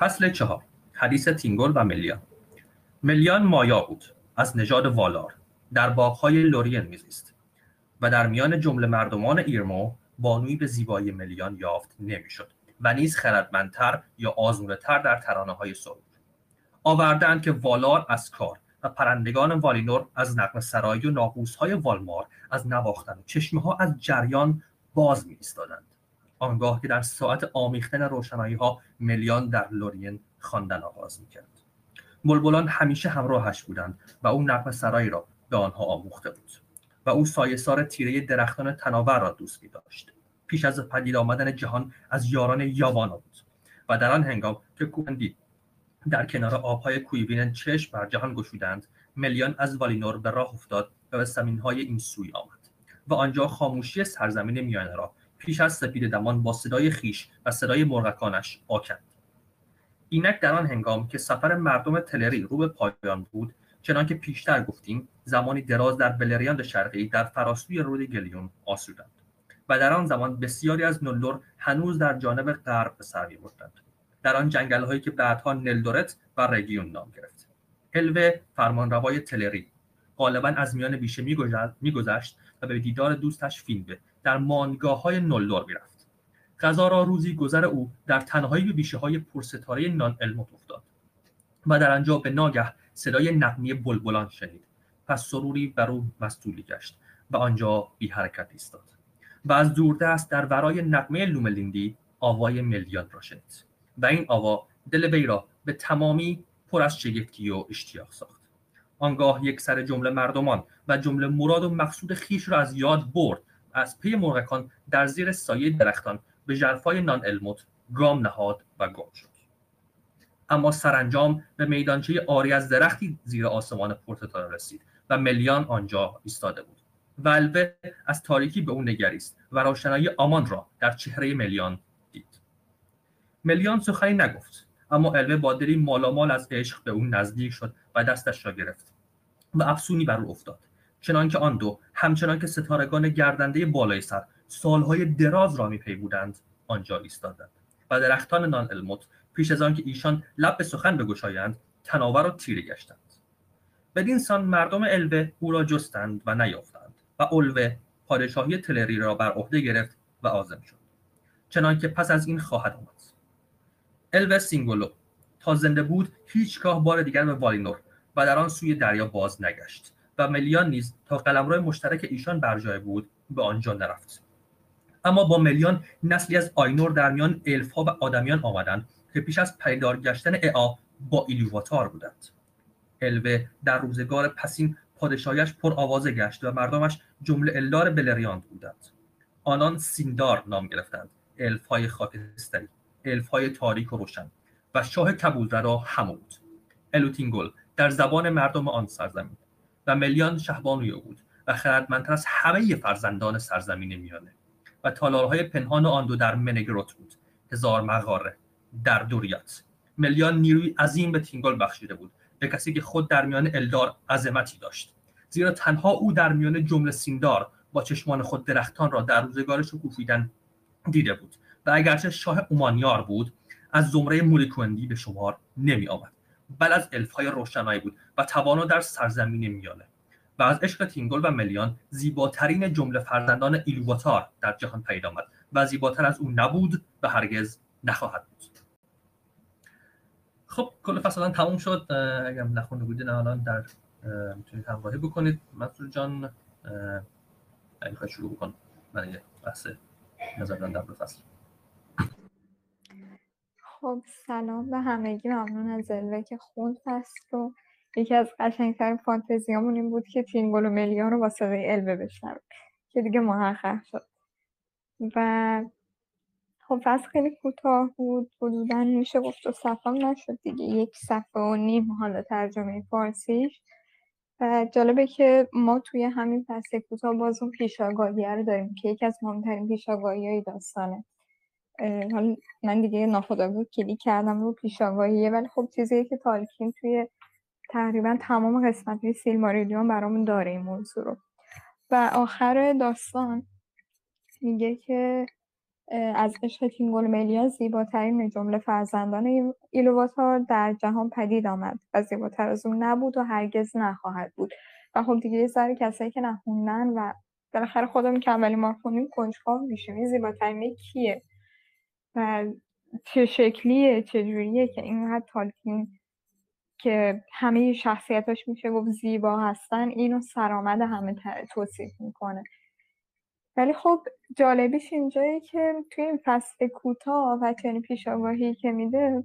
فصل چهار حدیث تین‌گول و ملیان. ملیان مایا بود از نژاد والار در باغهای لورین میزیست و در میان جمله مردمان ایرمو بانوی به زیبایی ملیان یافت نمی‌شد و نیز خردمندتر یا آزمودهتر در ترانه های سرود. آوردند که والار از کار و پرندگان والینور از نغمه سرایی و ناقوس های والمار از نواختن و چشمه ها از جریان باز می آنگاه که در ساعت آمیختن روشنایی ها ملیان در لورین خواندن آغاز می کرد بلبلان همیشه همراهش بودند و او نقم سرایی را به آنها آموخته بود و او سایسار تیره درختان تناور را دوست می داشت. پیش از پدید آمدن جهان از یاران یاوانا بود و در آن هنگام که کوهندی در کنار آبهای کویوین چشم بر جهان گشودند ملیان از والینور به راه افتاد و به های این سوی آمد و آنجا خاموشی سرزمین میانه را پیش از سپید دمان با صدای خیش و صدای مرغکانش آکند اینک در آن هنگام که سفر مردم تلری رو به پایان بود چنانکه پیشتر گفتیم زمانی دراز در بلریاند شرقی در فراسوی رود گلیون آسودند و در آن زمان بسیاری از نلور هنوز در جانب غرب به سر میبردند. در آن جنگل هایی که بعدها نلدورت و رگیون نام گرفت. الوه فرمانروای تلری غالبا از میان بیشه میگذشت و به دیدار دوستش فینوه در مانگاه های نلدور می‌رفت. قضا را روزی گذر او در تنهایی به بیشه های پرستاره نان الموت افتاد و در آنجا به ناگه صدای نغمه‌ی بلبلان شنید. پس سحری بر او مستولی گشت و آنجا بی حرکت ایستاد و از دوردست در ورای نغمه لوملیندی آوای ملیان را شنید و این آوا دل وی را به تمامی پر از شگفتی و اشتیاق ساخت. آنگاه یک سر جمله مردمان و جمله مراد و مقصود خیش را از یاد برد از پی مرغکان در زیر سایه درختان به جرفای نان الموت گام نهاد و گم شد. اما سرانجام به میدانچه آری از درختی زیر آسمان پرتتال رسید و ملیان آنجا ایستاده بود. و الوه از تاریکی به او نگریست و روشنایی آمان را در چهره ملیان دید. ملیان سخنی نگفت اما الوه با دلی مالامال از عشق به او نزدیک شد و دستش را گرفت و افسونی بر او افتاد. چنانکه آن دو همچنان که ستارگان گردنده بالای سر سالهای دراز را می‌پیمودند آنجا ایستادند و درختان نان الموت پیش از آنکه ایشان لب به سخن بگشایند تناور و تیره گشتند. بدین سان مردم الوه او را جستند و نیافتند و اولوه پادشاهی تلری را بر عهده گرفت و عازم شد. چنانکه پس از این خواهد آمد. الوه سینگولو تا زنده بود هیچگاه بار دیگر به والینور و در آن سوی دریا باز نگشت. و ملیان نیز تا قلمرو مشترک ایشان بر جای بود به آنجا نرفت. اما با ملیان نسلی از آینور در میان الفها و آدمیان آمدند که پیش از پدیدار گشتن ائا با ایلوواتار بودند. الوه در روزگار پسین پادشاهیش پر آوازه گشت و مردمش جمله الدار بلریاند بودند. آنان سیندار نام گرفتند الفهای خاکستری الفهای تاریک و روشن و شاه کبودردا هم او الو تینگل در زبان مردم آن سرزمین و ملیان شهبانوی بود و خردمندتر از همه فرزندان سرزمین میانه. و تالارهای پنهان آن دو در منگروت بود. هزار مغاره در دوریات ملیان نیروی عظیم به تینگل بخشیده بود. به کسی که خود در میان الدار عظمتی داشت. زیرا تنها او در میان جمله سیندار با چشمان خود درختان را در روزگار شکوفیدن دیده بود. و اگرچه شاه اومانیار بود از زمره مولیکوندی به شمار نمی آمد بل از الفهای روشنایی بود و توانا در سرزمین میانه. و از عشق تینگل و ملیان زیباترین جمله فرزندان ایلوواتار در جهان پیدا آمد و زیباتر از او نبود و هرگز نخواهد بود. خب کل فصل تموم شد. اگر نخونده بودین الان در می‌تونید همراهی بکنید. مسئول جان اگه شروع بکن. من یه بحث نظر در فصل. خب سلام به همگی. ممنون از الوه که خوند فصل رو یکی از قشنگترین فانتزیامون این بود که تینگل و ملیان رو با صدای الوه بشنویم که دیگه محقق شد. و خب فصل خیلی کوتاه بود. حدودا میشه گفت و صفحه نشد دیگه. یک صفحه و نیم حالا ترجمه فارسیش. و جالبه که ما توی همین فصل کوتاه باز اون پیشاگاهی رو داریم که یکی از مهمترین پیشاگاهی های داستانه. حالا من دیگه ناخداگاه کلی کردم رو پیشاگاهیه ولی خب چیزیه که تالکین توی تقریبا تمام قسمت های سیلماریلیون برامون داره این موضوع رو. و آخر داستان میگه که از عشق تینگول ملیا زیباترین جمله فرزندان ایلوواتار در جهان پدید آمد و زیباتر از اون نبود و هرگز نخواهد بود. و خب دیگه یه کسایی که نخوندن و بالاخره خودمون که اولی ما خونیم کنجکاو میشیم. این زیباترین کیه؟ و چه شکلیه چجوریه که اینقدر تالکین که همه شخصیتاش میشه گفت زیبا هستن اینو سرآمد همه توصیف می‌کنه ولی خب جالبیش اینجایی که توی این فصل کوتاه و چنین پیشاگاهی که میده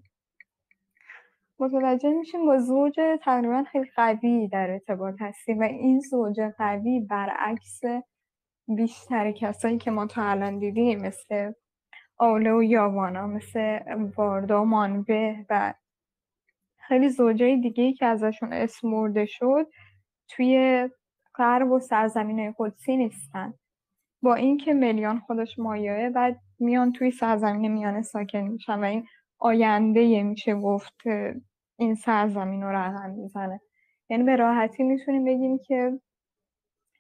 متوجه میشیم با زوج تقریبا خیلی قوی در ارتباط هستیم و این زوج قوی برعکس بیشتر کسایی که ما تا الان دیدیم مثل آوله و یاوانا مثل واردا و مانبه و خیلی زوجای دیگه که ازشون اسم مرده شد توی غرب و سرزمین قدسی نیستن. با اینکه میلیون خودش مایه بعد میان توی سرزمین میانه ساکن میشن و این آینده میشه گفت این سرزمین رو رقم می‌زنه. یعنی به راحتی می‌تونیم بگیم که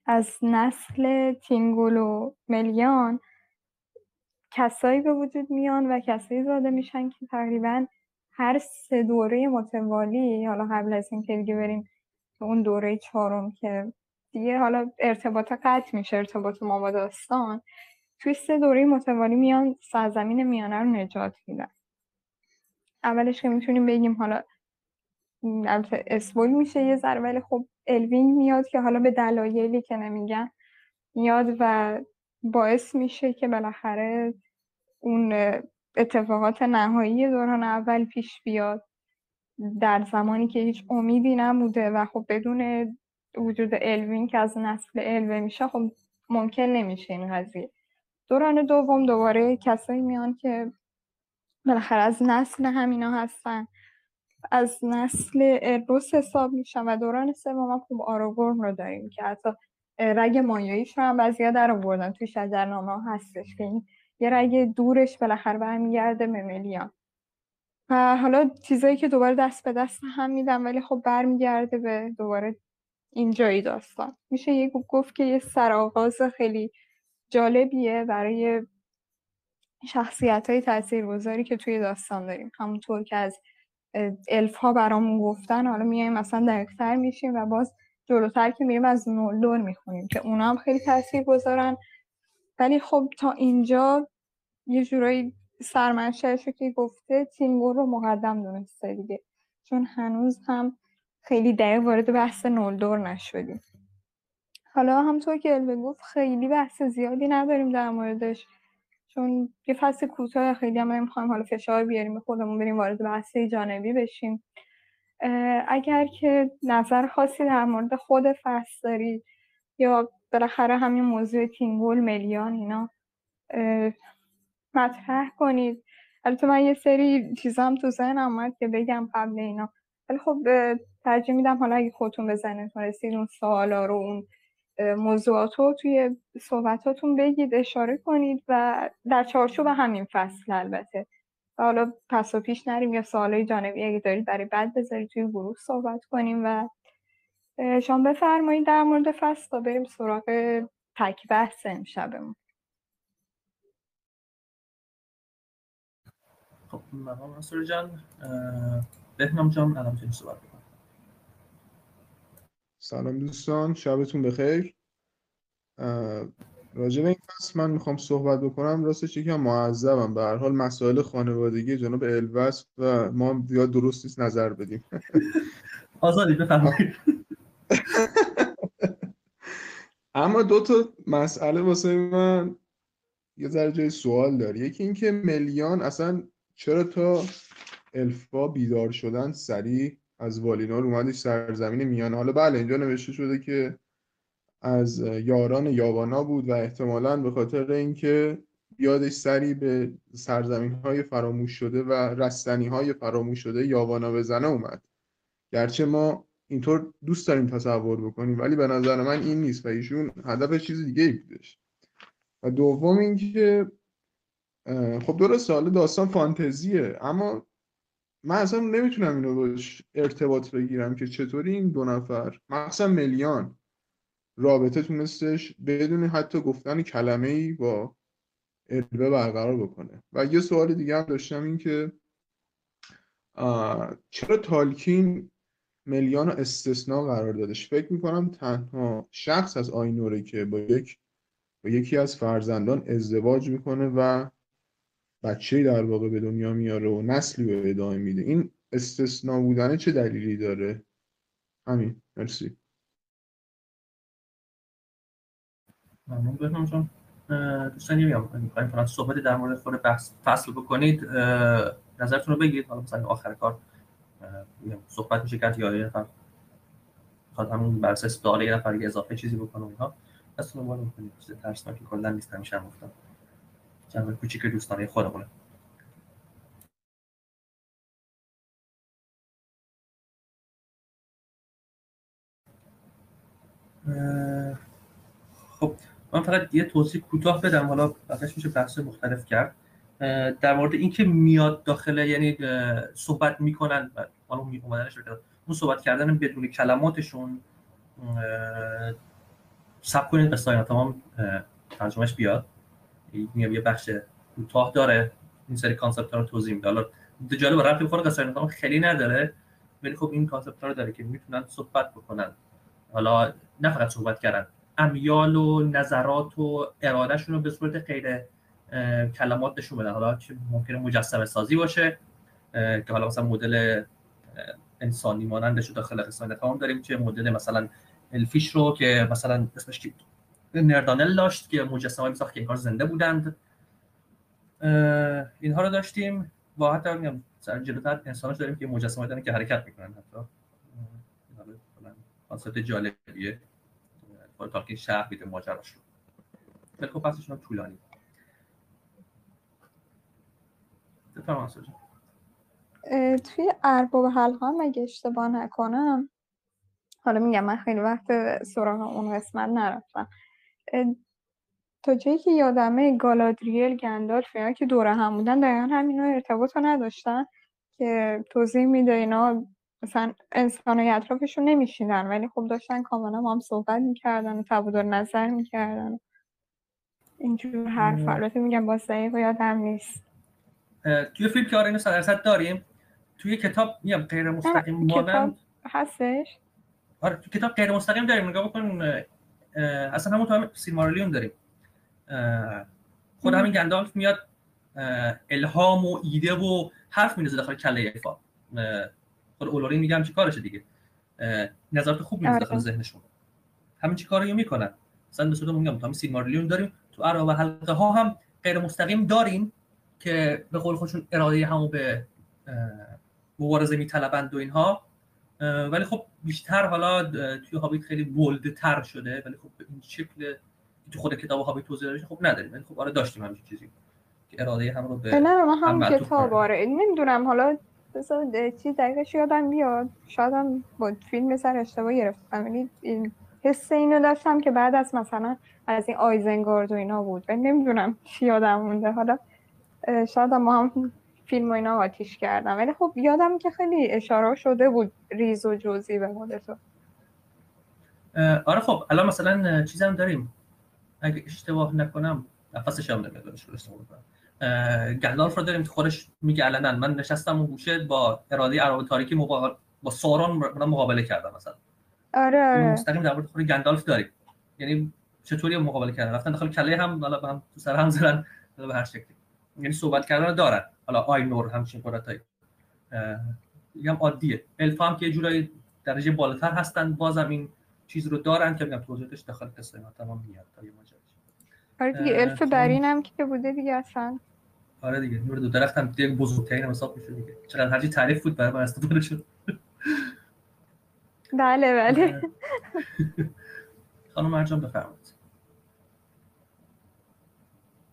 از نسل تینگول و ملیان کسایی به وجود میان و کسایی زاده میشن که تقریبا هر سه دوره متوالی حالا قبل از اینکه دیگه بریم به اون دوره چهارم که دیگه حالا ارتباط قطع میشه ارتباط ما با داستان توی سه دوره متوالی میان سرزمین میانه رو نجات میدن. اولش که می‌تونیم بگیم حالا اسبول میشه یه ذره ولی خب الوین میاد که حالا به دلایلی که نمیگن میاد و باعث میشه که بالاخره اون اتفاقات نهایی دوران اول پیش بیاد. در زمانی که هیچ امیدی نبوده و خب بدون وجود الوین که از نسل الوه میشه خب ممکن نمیشه این قضیه. دوران دوم دوباره کسایی میان که بالاخره از نسل همینا هستن. از نسل اربوس حساب میشن و دوران سوم هم خوب آروگورن رو داریم که حتی رگ مایاییش رو هم بعضی‌ها در آوردن. توی شجرنامه هستش که این یه رگ دورش بالاخره برمیگرده به ملیان و حالا چیزایی که دوباره دست به دست هم میدن ولی خب برمیگرده به دوباره اینجایی داستان. میشه یه گفت که یه سرآغاز خیلی جالبیه برای شخصیت های تاثیرگذاری که توی داستان داریم. همونطور که از الف ها برامون گفتن حالا میایم مثلا دقیقتر میشیم و باز جلوتر که میریم از نولدور می‌خونیم که اونا هم خیلی تاثیر گذارن ولی خب تا اینجا یه جورایی سرمنشهش که گفته تیمور رو مقدم دونسته دیگه. چون هنوز هم خیلی دقیق وارد بحث نولدور نشدیم. حالا همطور که الوه گفت خیلی بحث زیادی نداریم در موردش. چون یه فصل کوتاه خیلی هم نمی‌خوایم حالا فشار بیاریم خودمون بریم وارد بحث جانبی بشیم. اگر که نظر خاصی در مورد خود فصل دارید یا بالاخره همین موضوع تینگول میلیان اینا مطرح کنید. البته من یه سری چیزام تو ذهنم آمد که بگم قبل اینا. ولی خب ترجیح میدم حالا اگه خودتون به ذهنتون رسید اون سوالا رو اون موضوعات رو توی صحبتاتون بگید اشاره کنید و در چارچوب همین فصل البته. و حالا پس و پیش نریم یا سوالای جانبی اگه دارید برای بعد بذارید توی گروه صحبت کنیم و شما بفرمایید در مورد فصل تا بریم سراغ تک بحث امشبمون. خب ممنون منصور جان بهنام جان الان می‌تونی صحبت بکنم سلام دوستان شبتون بخیر. راجع به این فصل من می‌خوام صحبت بکنم. راستش یکم معذبم. به هر حال مسائل خانوادگی جناب الوس و ما زیاد درست نیست نظر بدیم. آزادی بفرمایید. اما دو تا مسئله واسه من یه ذره جای سوال داره. یکی اینکه ملیان اصلا چرا تا الفا بیدار شدن سریع از والینور اومدش سرزمین میانه حالا بله اینجا نوشته شده که از یاران یاوانا بود و احتمالا به خاطر اینکه بیادش سری به سرزمین های فراموش شده و رستنی های فراموش شده یاوانا بزنه اومد. گرچه ما اینطور دوست داریم تصور بکنیم ولی به نظر من این نیست و ایشون هدف چیز دیگه ای بودش. و دوم اینکه خب درست حالا داستان فانتزیه اما من اصلا نمی‌تونم اینو باش ارتباط بگیرم که چطوری این دو نفر مخصوصا ملیان رابطه تونستش بدون حتی گفتن کلمه ای با البه برقرار بکنه. و یه سوال دیگه هم داشتم این که چرا تالکین ملیان رو استثناء قرار دادش. فکر می‌کنم تنها شخص از آینوره که با یک با یکی از فرزندان ازدواج می‌کنه و بچه در واقع به دنیا میاره و نسلی به ادامه میده. این استثناء بودن چه دلیلی داره؟ همین. مرسی. ممنون بهنام جان. دوستان می‌خوایم صحبت در مورد خود بحث فصل بکنید. نظرتون رو بگید. حالا مثلا آخر کار. صحبت میشه کرد یا یه نفر همون بر اساس سوال یه نفر اضافه چیزی بکنه اینها. دستون رو بالا می‌کنید چیز ترسناکی کلا نیست همیشه هم گفتم. جمع کوچیک دوستانه خودمونه خب من فقط یه توضیح کوتاه بدم. حالا بعدش میشه بحث مختلف کرد. در مورد اینکه میاد داخل یعنی صحبت می‌کنن حالا اومدنش اون صحبت کردن بدون کلماتشون سب کنید قصه تمام ترجمهش بیاد. یه بخش کوتاه داره. این سری کانسپت رو توضیح میده. حالا جالب رفت بخوره قصه تمام خیلی نداره ولی خب این کانسپت رو داره که می‌تونن صحبت بکنن. حالا نه فقط صحبت کردن امیال و نظرات و ارادهشون رو به صورت غیر کلمات نشون بدن. حالا چه ممکنه مجسمه سازی باشه که حالا مثلا مدل انسانی مانندش رو داخل قصه تمام داریم چه مدل مثلا الفیش رو که مثلا اسمش کی نردانل داشت که مجسمه میساخت که انگار زنده بودند. اینها رو داشتیم. و حتی میگم سر جلوتر انسانش داریم که مجسمه دارن که حرکت می‌کنن حتی. کانسپت جالبیه. تا که شهر بیده ماجراش رو. خب پسشون طولانی. توی ارباب حلقه هم اگه اشتباه نکنم؟ حالا میگم من خیلی وقت سراغ اون قسمت نرفتم. تا جایی که یادمه گالادریل گندالف اینا که دوره هم بودن دقیقا همینا ارتباط رو نداشتن که توضیح میده اینا مثلا انسان اطرافشون نمیشیدن ولی خب داشتن کاملا هم صحبت می‌کردن و تبادل نظر می‌کردن. اینجور حرف. البته میگم با ضعیف یادم نیست. توی فیلم که آره اینو درصد توی کتاب میگم غیر مستقیم مانند هستش. آره تو کتاب غیر مستقیم داریم نگاه بکن اصلا همون تو هم سیلماریلیون داریم. خود همین گندالف میاد الهام و ایده و حرف میندازه داخل کله ایفا. خود اولورین میگم چی کارشه دیگه. نظرات خوب میاد داخل آره. ذهنشون. همین چی کاریو می‌کنن. مثلا به صورت میگم تو همین سیلماریلیون داریم تو ارا و حلقه ها هم غیر مستقیم داریم که به قول خودشون اراده همو به مبارزه میطلبند و اینها. ولی خب بیشتر حالا توی هابیت خیلی بولد تر شده. ولی خب به این شکل تو خود کتاب هابیت توضیح داره خب نداریم. ولی خب آره داشتیم همین چیزی که اراده هم رو به نه من هم کتاب آره. نمی‌دونم. حالا بذار چی دقیقش یادم بیاد. شاید هم با فیلم سر اشتباه گرفتم. ولی این حس اینو داشتم که بعد از مثلا از این آیزنگارد و اینا بود. و نمی‌دونم چی یادم مونده. حالا شاید ما هم فیلم و اینا آتیش کردم. ولی خب یادم که خیلی اشاره شده بود ریز و جزئی به مورد تو. آره خب الان مثلا چیزم داریم. اگه اشتباه نکنم نفسش هم نمیاد برش گندالف رو داریم که خودش میگه علنا. من نشستم اون گوشه با اراده عرب تاریکی مقابل با سورون مقابله کردم مثلا. آره آره. مستقیم در مورد خود گندالف داریم. یعنی چطوری مقابله کردن؟ رفتن داخل کله هم حالا به هم تو سر هم زدن به هر شکلی. یعنی صحبت کردن دارن. حالا آی نور همچین قدرتایی میگم عادیه. الف هم که یه جورایی درجه بالاتر هستن بازم این چیز رو دارن که میگم توضیحش داخل قصه ما تمام میاد تا یه آره دیگه الف برین هم که بوده دیگه اصلا. آره دیگه نور دو درخت هم دیگه بزرگترین حساب میشه دیگه. چقدر هرچی تعریف بود برای من استفاده شد. بله بله. خانم مرجان بفرمایید.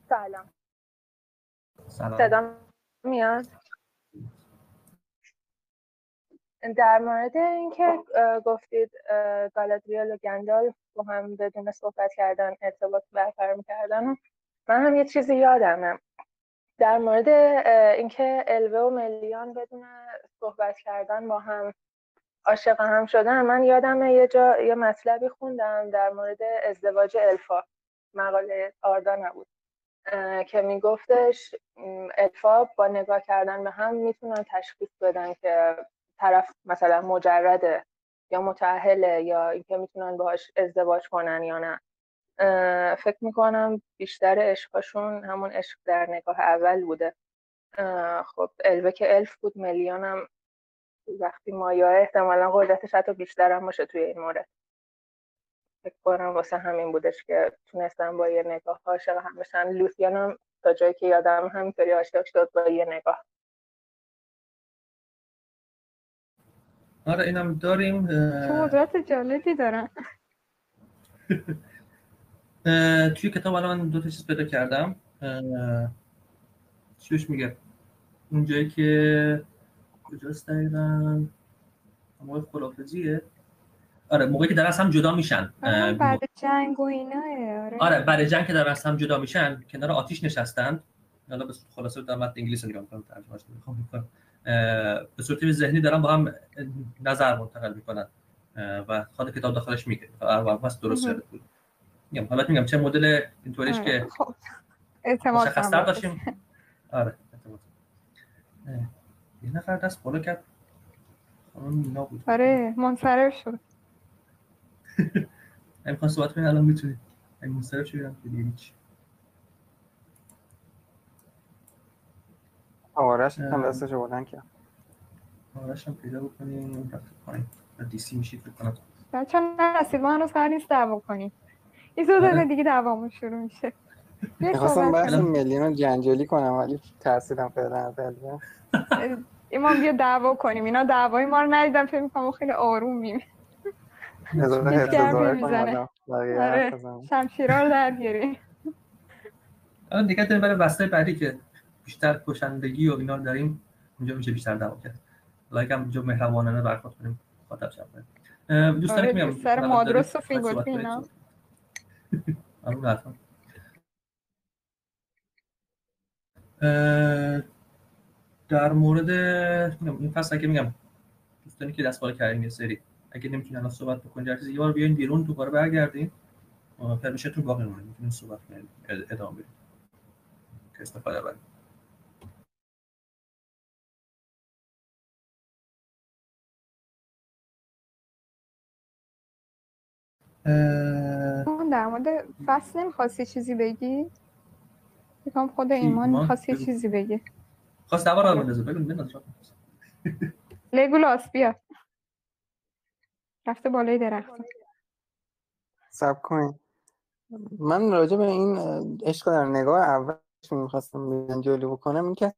سلام. میاد؟ در مورد اینکه گفتید گالادریال و گندال با هم بدون صحبت کردن ارتباط برقرار می‌کردن من هم یه چیزی یادمه. در مورد اینکه الوه و ملیان بدون صحبت کردن با هم عاشق هم شدن من یادمه یه جا یه مطلبی خوندم در مورد ازدواج الفا. مقاله آردا نبود. که میگفتش الفا با نگاه کردن به هم می‌تونن تشخیص بدن که طرف مثلا مجرده یا متعهله یا اینکه می‌تونن باهاش ازدواج کنن یا نه. فکر می‌کنم بیشتر عشقشون همون عشق در نگاه اول بوده. خب الوه که الف بود میلیونم وقتی مایا احتمالا قدرتش حتی بیشتر هم باشه توی این مورد. فکر کنم واسه همین بودش که تونستم با یه نگاه عاشق هم بشن لوسیان هم تا جایی که یادم همینطوری عاشق شد با یه نگاه. آره اینم داریم. چه قدرت جالبی دارن توی کتاب الان دو تا چیز پیدا کردم. چیش میگه؟ اونجایی که کجاست دقیقا؟ موقع خلافزیه. آره موقعی که در از هم جدا میشن بعد جنگ و اینا آره. آره بعد جنگ که در از هم جدا میشن کنار آتیش نشستند حالا به خلاصه در متن انگلیسی نگاه می‌کنم ترجمهش می‌خوام به صورت ذهنی دارن با هم نظر منتقل می‌کنن و خود کتاب داخلش میگه. بس درست شده. بود میگم حالا میگم چه مدل اینطوریش که خب. اعتماد مشخص‌تر داشتیم. آره اعتماد. یه نفر دست بالا کرد. آره منصرف شد. امکان صحبت کنید الان می‌تونید اگه منصرف شدیدم که دیگه هیچ. آرش هم دستشو بلند کرد آرش هم پیدا بکنیم رفت پایین. دی سی میشید فکر کنم. بچه هم نرسید ما هنوز قرار نیست دعوا کنیم. این دو دقیقه دیگه دعوامون شروع میشه. می‌خواستم بحث میلیون رو جنجالی کنم ولی ترسیدم فعلا از ایمان بیا دعوا کنیم. اینا دعوای ما رو ندیدم فکر می‌کنم خیلی آرومیم. آره شمشیرها رو در بیاریم الان دیگه داریم برای بسته بعدی که بیشتر کشندگی و اینا داریم اونجا میشه بیشتر دعوا کرد. لایک هم اونجا مهربانانه برخورد کنیم. خاطر شب دوست دارم میگم سر مادرس و حرفا در مورد این فصل اگه میگم دوستانی که دست بالا کردیم یه سری اگه نمی‌تونین الان صحبت بکنید در یه بار بیاین بیرون دوباره برگردین پرمیشنتون باقی مونه می‌تونین صحبت کنید ادامه بدید که استفاده برید در مورد فصل نمی‌خواستی چیزی بگی؟ بکنم خود ایمان می‌خواست یه چیزی بگه. خواست دوا رو بندازه بگو بنداز لگولاس بیا. رفته بالای درخت. سب کنین. من راجع به این عشق در نگاه اولش می‌خواستم جلو بکنم این که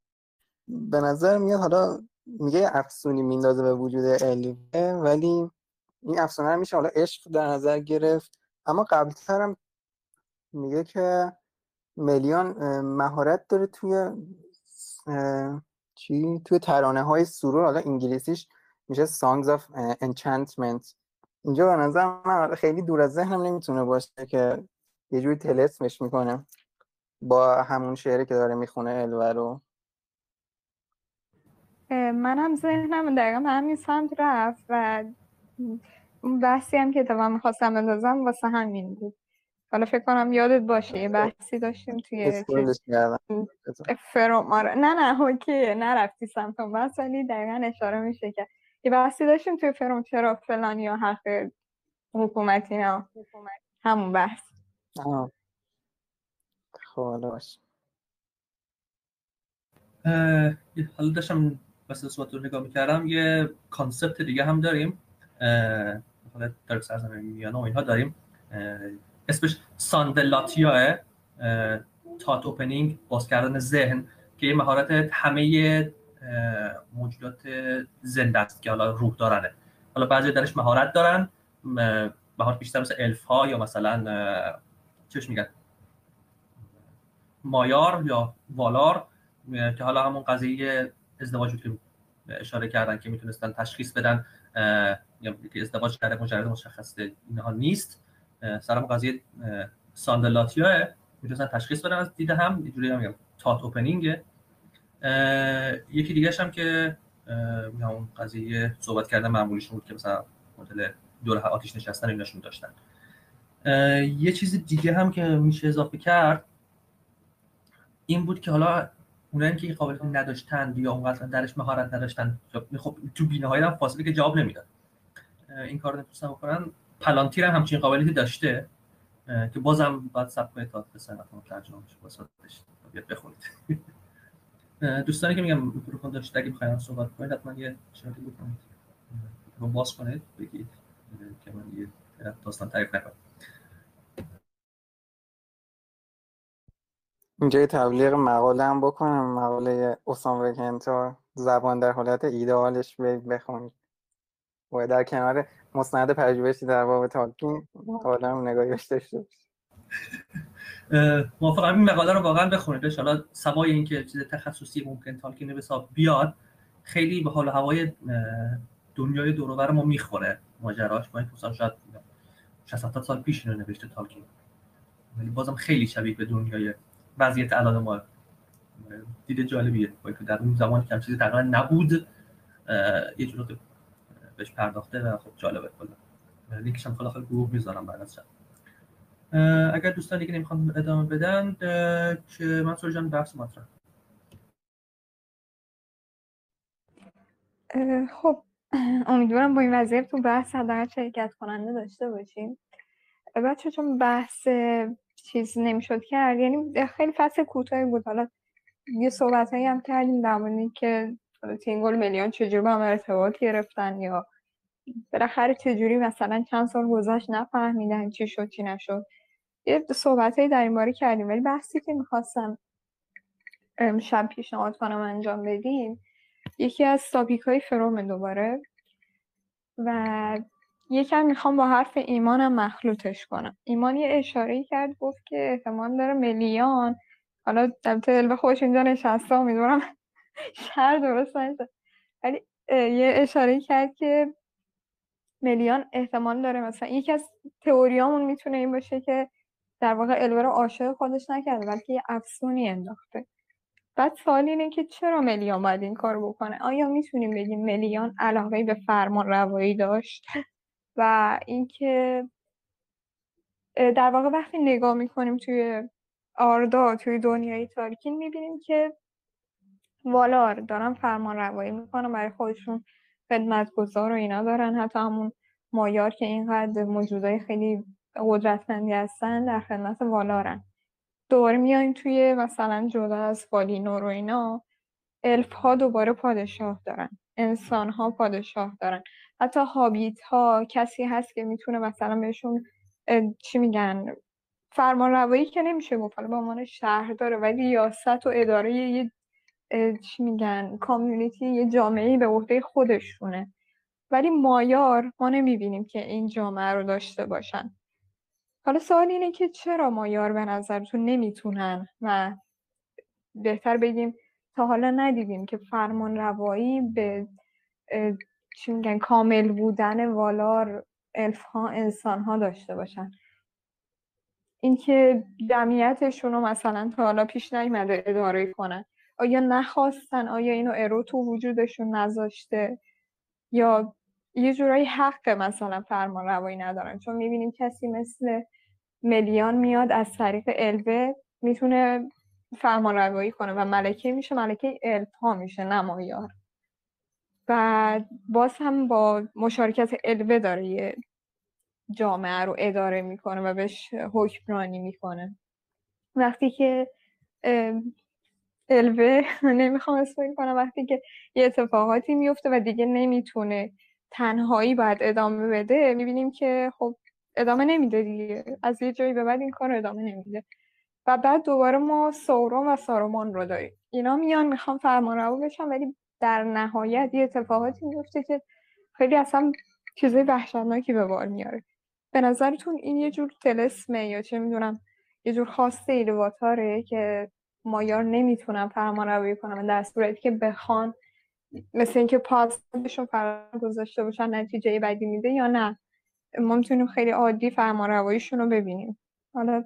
به نظر میاد حالا میگه افسونی میندازه به وجود الوه ولی این افسانه رو میشه حالا عشق در نظر گرفت. اما قبلتر هم میگه که میلیون مهارت داره توی چی؟ توی ترانه های سرور حالا انگلیسیش میشه Songs of Enchantment. اینجا به نظر من خیلی دور از ذهنم نمی‌تونه باشه که یه جوری تلسمش می‌کنه. با همون شعری که داره می‌خونه الوه رو منم ذهنم دقیقا به همین سمت رفت و بحثی هم که تا می‌خواستم بندازم واسه همین بود. حالا فکر کنم یادت باشه یه بحثی داشتیم توی فرم آره. نه نه اوکی نرفتی سمت اون بحث ولی دقیقا اشاره میشه که یه بحثی داشتیم توی فرم چرا فلانی یا حق حکومتی نه همون بحث. خب باش. حالا داشتم بحث صحبت رو نگاه می‌کردم یه concept دیگه هم داریم. حالا در سرزمین میانه و اینها داریم. اسمش سانوه‌لاتیا thought opening باز کردن ذهن که یه مهارت همه موجودات زنده است که حالا روح دارن. حالا بعضی درش مهارت دارن مهارت بیشتر مثل الف ها یا مثلا چش میگن؟ مایار یا والار که حالا همون قضیه ازدواج که اشاره کردن که می‌تونستن تشخیص بدن یا ازدواج کرده مجرد مشخص اینها نیست. سرم قضیه ساندلاتیا می‌تونستن تشخیص بدن از دیده هم. اینجوری هم میگم تات اوپنینگ یکی دیگه هم که اون قضیه صحبت کردن معمولیشون بود که مثلا مدل دور آتیش نشستن ایناشون داشتن. یه چیز دیگه هم که میشه اضافه کرد این بود که حالا اونایی که قابلیت نداشتن یا اونقدر درش مهارت نداشتن خب تو بینه‌های هم فاصله که جواب نمی‌داد این کار نمی‌تونستن بکنن. پلانتیر هم همچین قابلیتی داشته که بازم باید سب کنید تا به سنتون ترجمه بشه. بخونید. دوستانی که میگم میکروفون داشته اگه بخواید صحبت کنید حتما یه اشاره بکنید. رو باز کنید بگید که من یه داستان تعریف نکنم. اینجا تبلیغ مقاله هم بکنم. مقاله اسام وکنتا زبان در حالت ایدئالش بخونید. و در کنار مستند پژوهشی در باب تالکین مقاله هم نگاهی داشته موافقم این مقاله رو واقعا بخونید. حالا سوای اینکه چیز تخصصی ممکن تالکین به حساب بیاد خیلی به حال هوای دنیای دور ما می‌خوره. ماجراش با این مثلا شاید 60 سال پیش اینو نوشته تالکین. ولی بازم خیلی شبیه به دنیای وضعیت الان ما. دید جالبیه. که در اون زمان کم چیزی تقریبا نبود یه جور بهش پرداخته و خب جالبه. کلا لینکش هم خلاف گروه می‌ذارم بعد از اگر دوستان دیگه نمی‌خوان ادامه بدن که منصور جان بحث مطرح خب امیدوارم با این وضعیت تو بحث حداقل شرکت کننده داشته باشیم. بچه چون بحث چیز نمی‌شد کرد یعنی خیلی فصل کوتاهی بود. حالا یه صحبت هایی هم کردیم در مورد که تینگل میلیون چجوری با هم ارتباط گرفتن یا بالاخره چجوری مثلا چند سال گذشت نفهمیدن چی شد چی نشد. یه صحبت در این باره کردیم ولی بحثی که می‌خواستم شب پیشنهاد کنم انجام بدیم یکی از تاپیک های فروم دوباره و یکم می‌خوام با حرف ایمانم مخلوطش کنم. ایمان یه اشاره کرد گفت که احتمال داره میلیان حالا البته به خوش اینجا نشسته امیدوارم شهر درست نشه. ولی یه اشاره کرد که میلیان احتمال داره. مثلا یکی از تئوریامون می‌تونه این باشه که در واقع الوه رو عاشق خودش نکرده بلکه یه افسونی انداخته. بعد سوال اینه که چرا ملیان باید این کار بکنه؟ آیا می‌تونیم بگیم ملیان علاقه به فرمان روایی داشت؟ و اینکه در واقع وقتی نگاه می‌کنیم توی آردا توی دنیای تارکین می‌بینیم که والار دارن فرمان روایی می‌کنن برای خودشون خدمتگزار و اینا دارن. حتی همون مایار که اینقدر موجودای خیلی قدرتمندی هستن در خدمت والارن. دوباره میایم توی مثلا جدا از فالینور و اینا الف ها دوباره پادشاه دارن انسان ها پادشاه دارن. حتی هابیت ها کسی هست که می‌تونه مثلا بهشون چی میگن فرمان روایی که نمیشه گفت به عنوان شهر داره ولی ریاست و اداره یه چی میگن کامیونیتی یه جامعه به عهده خودشونه. ولی مایار ما نمی‌بینیم که این جامعه رو داشته باشن. حالا سوال اینه که چرا مایار به نظرتون نمی‌تونن و بهتر بگیم تا حالا ندیدیم که فرمان روایی به چی میگن کامل بودن والار الف ها انسان ها داشته باشن. اینکه جمعیتشون رو مثلا تا حالا پیش نیمده اداره کنن. آیا نخواستن؟ آیا اینو ارو تو وجودشون نذاشته؟ یا یه جورایی حق مثلا فرمان روایی ندارن. چون می‌بینیم کسی مثل ملیان میاد از طریق الوه می‌تونه فرمان روایی کنه و ملکه میشه ملکه الفا میشه نمایار و باز هم با مشارکت الوه داره یه جامعه رو اداره می‌کنه و بهش حکمرانی می‌کنه. وقتی که الوه نمی‌خوام اسم کنم وقتی که یه اتفاقاتی میفته و دیگه نمی‌تونه تنهایی باید ادامه بده می‌بینیم که خب ادامه نمیده دیگه. از یه جایی به بعد این کار ادامه نمیده. و بعد دوباره ما سورون و سارومان رو داریم. اینا میان می‌خوام فرمانروا بشن ولی در نهایت یه اتفاقاتی میفته که خیلی اصلا چیزای وحشتناکی به بار میاره. به نظرتون این یه جور تلسمه یا چه می‌دونم یه جور خاصه ایلواتاره که مایار نمی‌تونن فرمان روی کنن در صورتی که بخوان مثل اینکه پاسشون فرمان گذاشته باشن نتیجه بدی میده یا نه. ما می‌تونیم خیلی عادی فرمان رواییشون رو ببینیم. حالا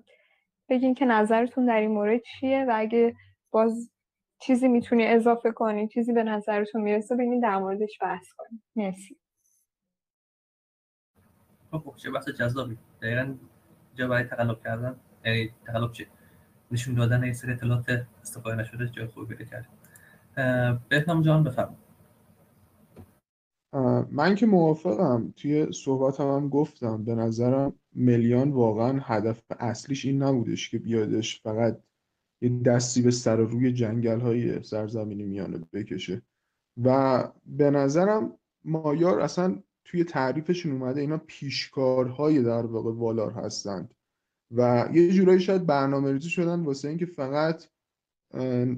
بگین که نظرتون در این مورد چیه و اگه باز چیزی می‌تونی اضافه کنی چیزی به نظرتون می‌رسه ببینید در موردش بحث کنیم. مرسی. خب چه بحث جذابی. دقیقا جا برای تقلب کردن. یعنی تقلب چه نشون دادن این سری اطلاعات استفاده نشده جای خوبی پیدا کردیم. بهنام جان بفرمایید. من که موافقم. توی صحبت هم, گفتم به نظرم میلیان واقعا هدف اصلیش این نبودش که بیادش فقط یه دستی به سر روی جنگل های سرزمینی میانه بکشه. و به نظرم مایار اصلا توی تعریفشون اومده اینا پیشکارهای در واقع والار هستند. و یه جورایی شاید برنامه ریزی شدن واسه اینکه فقط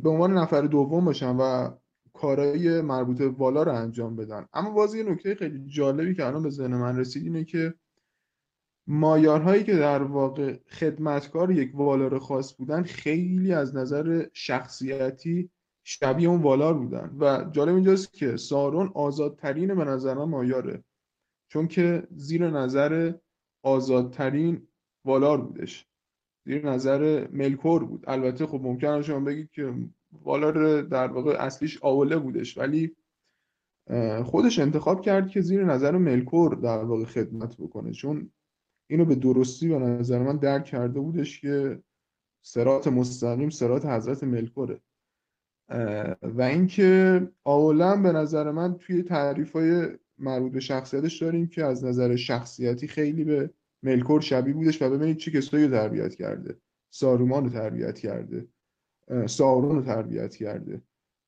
به عنوان نفر دوم باشن و کارهای مربوط والا رو انجام بدن. اما باز یه نکته خیلی جالبی که الان به ذهن من رسید اینه که مایارهایی که در واقع خدمتکار یک والار خاص بودن خیلی از نظر شخصیتی شبیه اون والار بودن. و جالب اینجاست که سارون آزادترین به نظر من مایاره. چون که زیر نظر آزادترین والار بودش. زیر نظر ملکور بود. البته خب ممکنه شما بگید که والار در واقع اصلیش آوله بودش ولی خودش انتخاب کرد که زیر نظر ملکور در واقع خدمت بکنه. چون اینو به درستی به نظر من درک کرده بودش که سرات مستقیم سرات حضرت ملکوره. و اینکه اولا به نظر من توی تعریف های مربوط به شخصیتش داریم که از نظر شخصیتی خیلی به ملکور شبیه بودش و ببینید چه کسایی رو تربیت کرده. سارومان رو تربیت کرده. سارون رو تربیت کرده.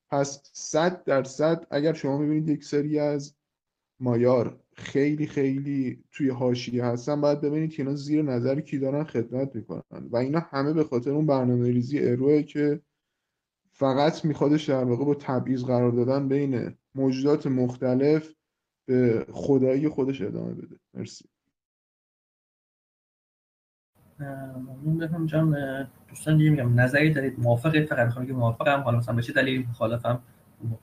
پس صد درصد اگر شما ببینید یک سری از مایار خیلی خیلی توی حاشیه هستن باید ببینید که اینا زیر نظر کی دارن خدمت می‌کنن. و اینا همه به خاطر اون برنامه ریزی اروه که فقط میخوادش در واقع با تبعیض قرار دادن بین موجودات مختلف به خدایی خودش ادامه بده. مرسی. ممنون بهم جان. دوستان دیگه میگم نظری دارید؟ موافقه فقط می‌خوام که موافقم. حالا مثلا به چه دلیل مخالفم؟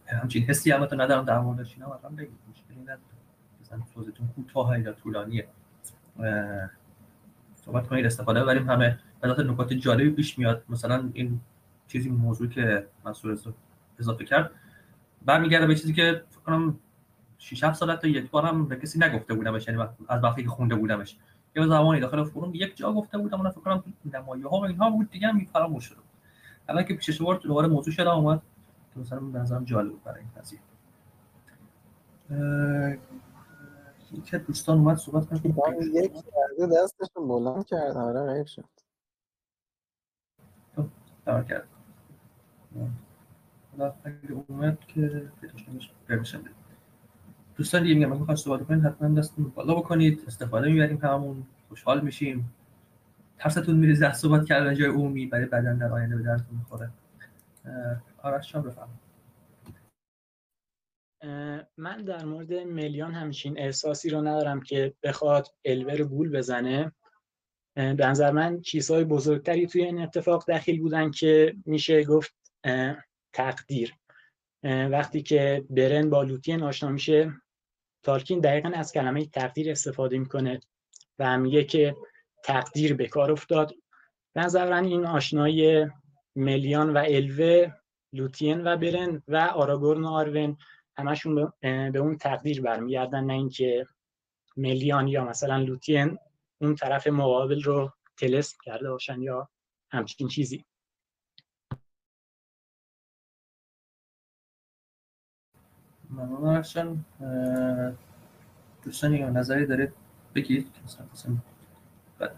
همچین حسی هم ندارم در موردش اینا. مثلا بگید. مشکلی نداره مثلا توضیحتون کوتاه یا طولانیه. صحبت کنید استفاده ببریم. همه البته نکات جالبی پیش میاد. مثلا این چیزی موضوع که مسئول اضافه کرد. برمیگرده به چیزی که فکر کنم 6 7 سال تا یک بارم به کسی نگفته بودمش. یعنی از وقتی که خونده بودمش. یه زمانی داخل فروم یک جا گفته بودم اون فکر کنم نمایه ها و اینها بود دیگه هم فراموش شده الان که پیش بار دوباره موضوع شده اومد که مثلا به نظرم جالب بود برای این قضیه. یک دوستان اومد صحبت که یک کرده دستشون بلند کرد آره غیب شد. دمار کرد. اگه اومد که پیداش نمیشه. دوستان دیگه میگم اگه صحبت کنید حتما دستتون بالا بکنید استفاده می‌بریم هممون خوشحال میشیم. ترستون میریزه از صحبت کردن جای عمومی برای بدن در آینده به درتون می‌خوره. آرش جان بفرمایید. من در مورد میلیان همچین احساسی رو ندارم که بخواد الور گول بزنه. به نظر من چیزهای بزرگتری توی این اتفاق دخیل بودن که میشه گفت تقدیر. وقتی که برن با لوتین آشنا میشه تالکین دقیقا از کلمه تقدیر استفاده می‌کنه و میگه که تقدیر به کار افتاد. به نظر این آشنایی ملیان و الوه لوتین و برن و آراگورن و آرون همشون به اون تقدیر برمیگردن نه اینکه ملیان یا مثلا لوتین اون طرف مقابل رو تلسم کرده باشن یا همچین چیزی. ممنون ارشان دوستان یا نظری دارید بگید؟ که مثلا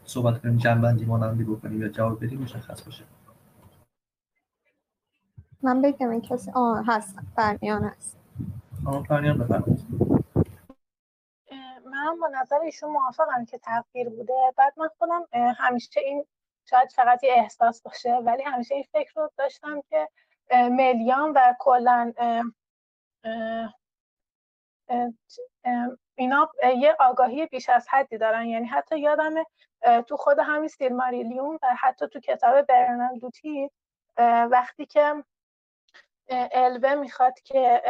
صحبت کنیم جنبندی مانندی بکنیم یا جواب بدیم مشخص باشه. من بگم این کسی آه هست. فرمیان هست. آه فرمیان بفرمایید. من با نظر ایشون موافقم که تغییر بوده. بعد من خودم همیشه این شاید فقط یه احساس باشه ولی همیشه این فکر رو داشتم که میلیان و کلا اینا یه آگاهی بیش از حدی دارن. یعنی حتی یادم تو خود همین سیلماریلیون و حتی تو کتاب برنال دوتی وقتی که الوه می‌خواد که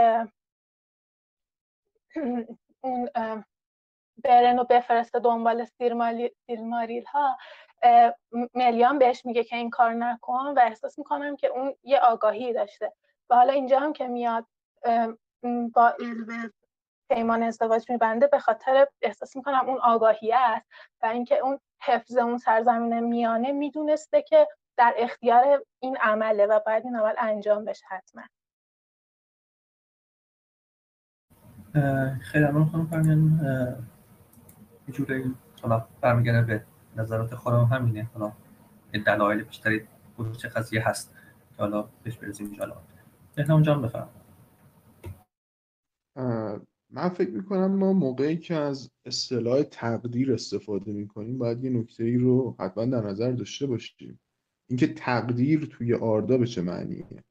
اون برن رو بفرسته دنبال سیلماریل ها ملیان بهش میگه که این کار نکن و احساس می‌کنم که اون یه آگاهی داشته. و حالا اینجا هم که میاد با الوه پیمان ازدواج میبنده به خاطر احساس می‌کنم اون آگاهی است و اینکه اون حفظ اون سرزمین میانه می‌دونسته که در اختیار این عمله و باید این عمل انجام بشه حتما. خیلی ممنون خانم فرمیان یه جوری حالا برمیگرده به نظرات خودم همینه. حالا دلایل بیشتری چه قضیه هست که حالا بهش برسیم انشاءالله. بهنام جان من فکر می‌کنم ما موقعی که از اصطلاح تقدیر استفاده می‌کنیم باید یه نکته ای رو حتما در نظر داشته باشیم. اینکه تقدیر توی آردا به چه معنیه؟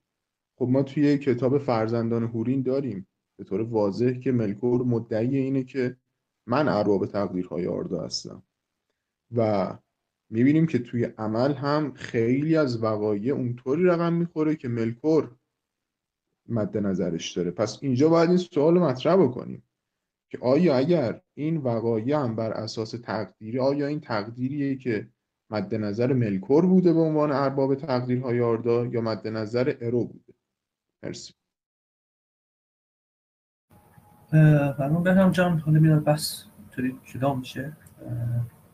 خب ما توی کتاب فرزندان هورین داریم. به طور واضح که ملکور مدعی اینه که من ارباب تقدیرهای آردا هستم. و می‌بینیم که توی عمل هم خیلی از وقایع اونطوری رقم می‌خوره که ملکور مد نظرش داره. پس اینجا باید این سوال مطرح بکنیم که آیا اگر این وقایع هم بر اساس تقدیری آیا این تقدیریه که مد نظر ملکور بوده به عنوان ارباب تقدیرهای آردا یا مد نظر ارو بوده؟ مرسی. فرمون بهرام جان حالا میاد بس طوری جدا میشه.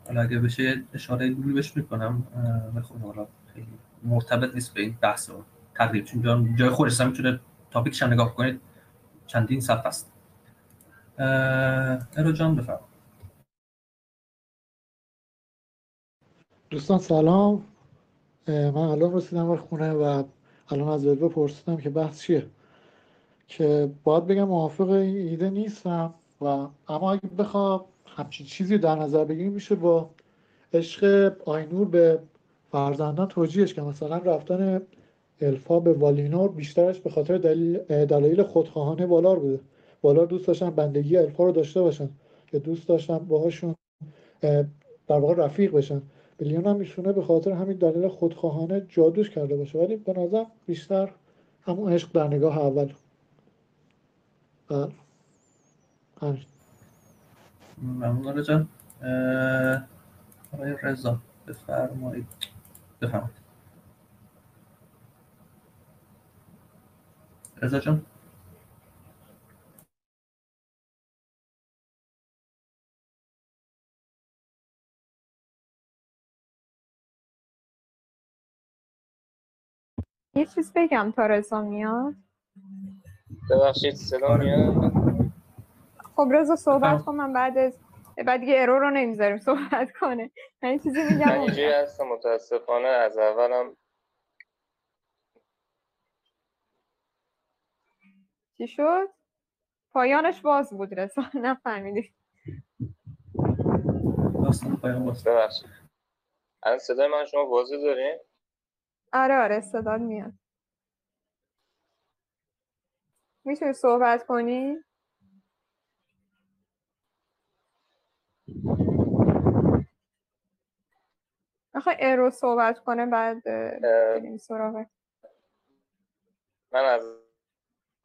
حالا اگه بشه اشاره گولی بهش می‌کنم. بخون حالا خیلی مرتبط نیست به این بحث و تقریب چون جای خودش هم می‌تونه تاپیکش هم نگاه کنید چندین صفحه است. ارو جان بفرم دوستان سلام. من الان رسیدم بر خونه و الان از ویلبه پرسیدم که بحث چیه. که باید بگم موافق ایده نیستم و اما اگه بخوام همچین چیزی در نظر بگیریم میشه با عشق آینور به فرزندان توجیهش که مثلا رفتن الفا به والینور بیشترش به خاطر دلیل دلایل خودخواهانه والار بوده. والار دوست داشتن بندگی الفا رو داشته باشن. که دوست داشتن باهاشون در واقع رفیق بشن. بلیون هم میشونه به خاطر همین دلیل خودخواهانه جادوش کرده باشه. ولی به نظر بیشتر همون عشق در نگاه اول. بله. ممنون جان. آقای رضا بفرمایید. بفرمایید. رضا جان. یه چیز بگم تا رضا میاد. ببخشید صدا میاد؟ خب رضا صحبت کن من بعد از بعد دیگه ارور رو نمی‌ذاریم صحبت کنه. من چیزی میگم. من اینجوری هستم متاسفانه از اولم چی شد؟ پایانش باز بود رضا نفهمیدی. ببخشید. الان صدای من شما واضح دارین؟ آره آره صدات میاد. می‌تونی صحبت کنی؟ آخه ارو صحبت کنه بعد بریم سراغ. من از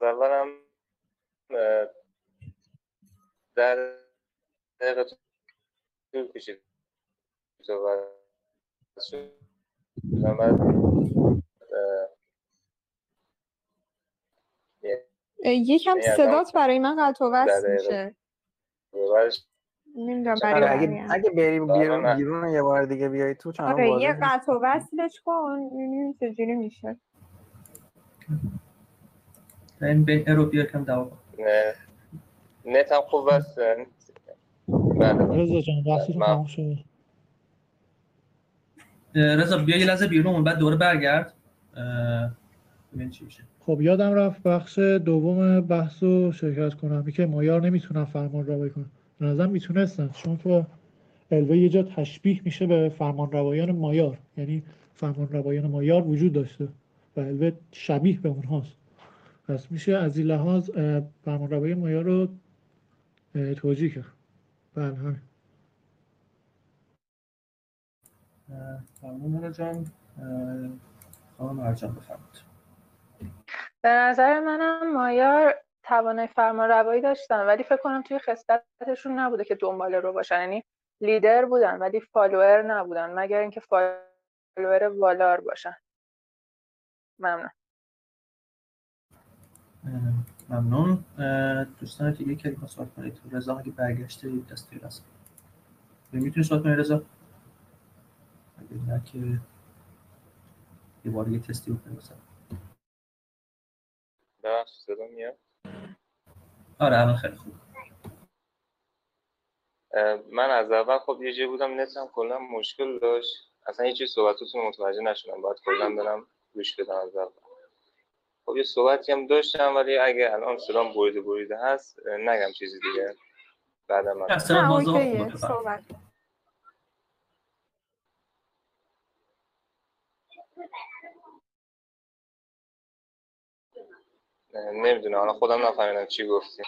اولم اه، در دقیقه طول کشید صحبت یکم یعنی صدات برای من قطع و وصل. میشه نمی‌دونم آره، برای اگه. اگه بری آره، بیرون. بیرون یه بار دیگه بیای تو چون آره یه. قطع و وصلش کن ببینیم چجوری میشه این بین ارو بیا کم دعوا. نه. نت هم خوب بس بله رضا جان تمام شده. اه، رضا بیا یه لحظه بیرون بعد دوره برگرد. ببین چی میشه. خب یادم رفت بخش دوم بحث رو شرکت کنم. که مایار نمی‌تونن فرمان روایی کنن. به نظر می‌تونستن. چون تو الوه یه جا تشبیه میشه به فرمان روایان مایار. یعنی فرمان روایان مایار وجود داشته و الوه شبیه به اونهاست. پس میشه از این لحاظ فرمان روایی مایار رو توجیه کرد. بله همین. ممنون جان. خانم بفرمایید. به نظر منم مایار توانای فرمان روایی داشتن ولی فکر کنم توی خصلتشون نبوده که دنبال رو باشن. یعنی لیدر بودن ولی follower نبودن مگر اینکه follower والار باشن. ممنون. ممنون. دوستان دیگه که می‌خواد صحبت کنید. رضا اگه برگشته دستی راست می‌تونی صحبت کنی رضا؟ اگه نه که یه بار یه تستی بکنیم مثلا. ببخشید صدا میاد؟ آره الان خیلی خوب. من از اول خب یه جایی بودم نتم کلا مشکل داشت. اصلا هیچی صحبتاتون رو متوجه نشدم. باید کلا برم گوش بدم از اول. خب یه صحبتی هم داشتم ولی اگه الان صدام بریده بریده هست نگم چیزی دیگه. بعدا من. صحبت نمی‌دونم حالا خودم نفهمیدم چی گفتی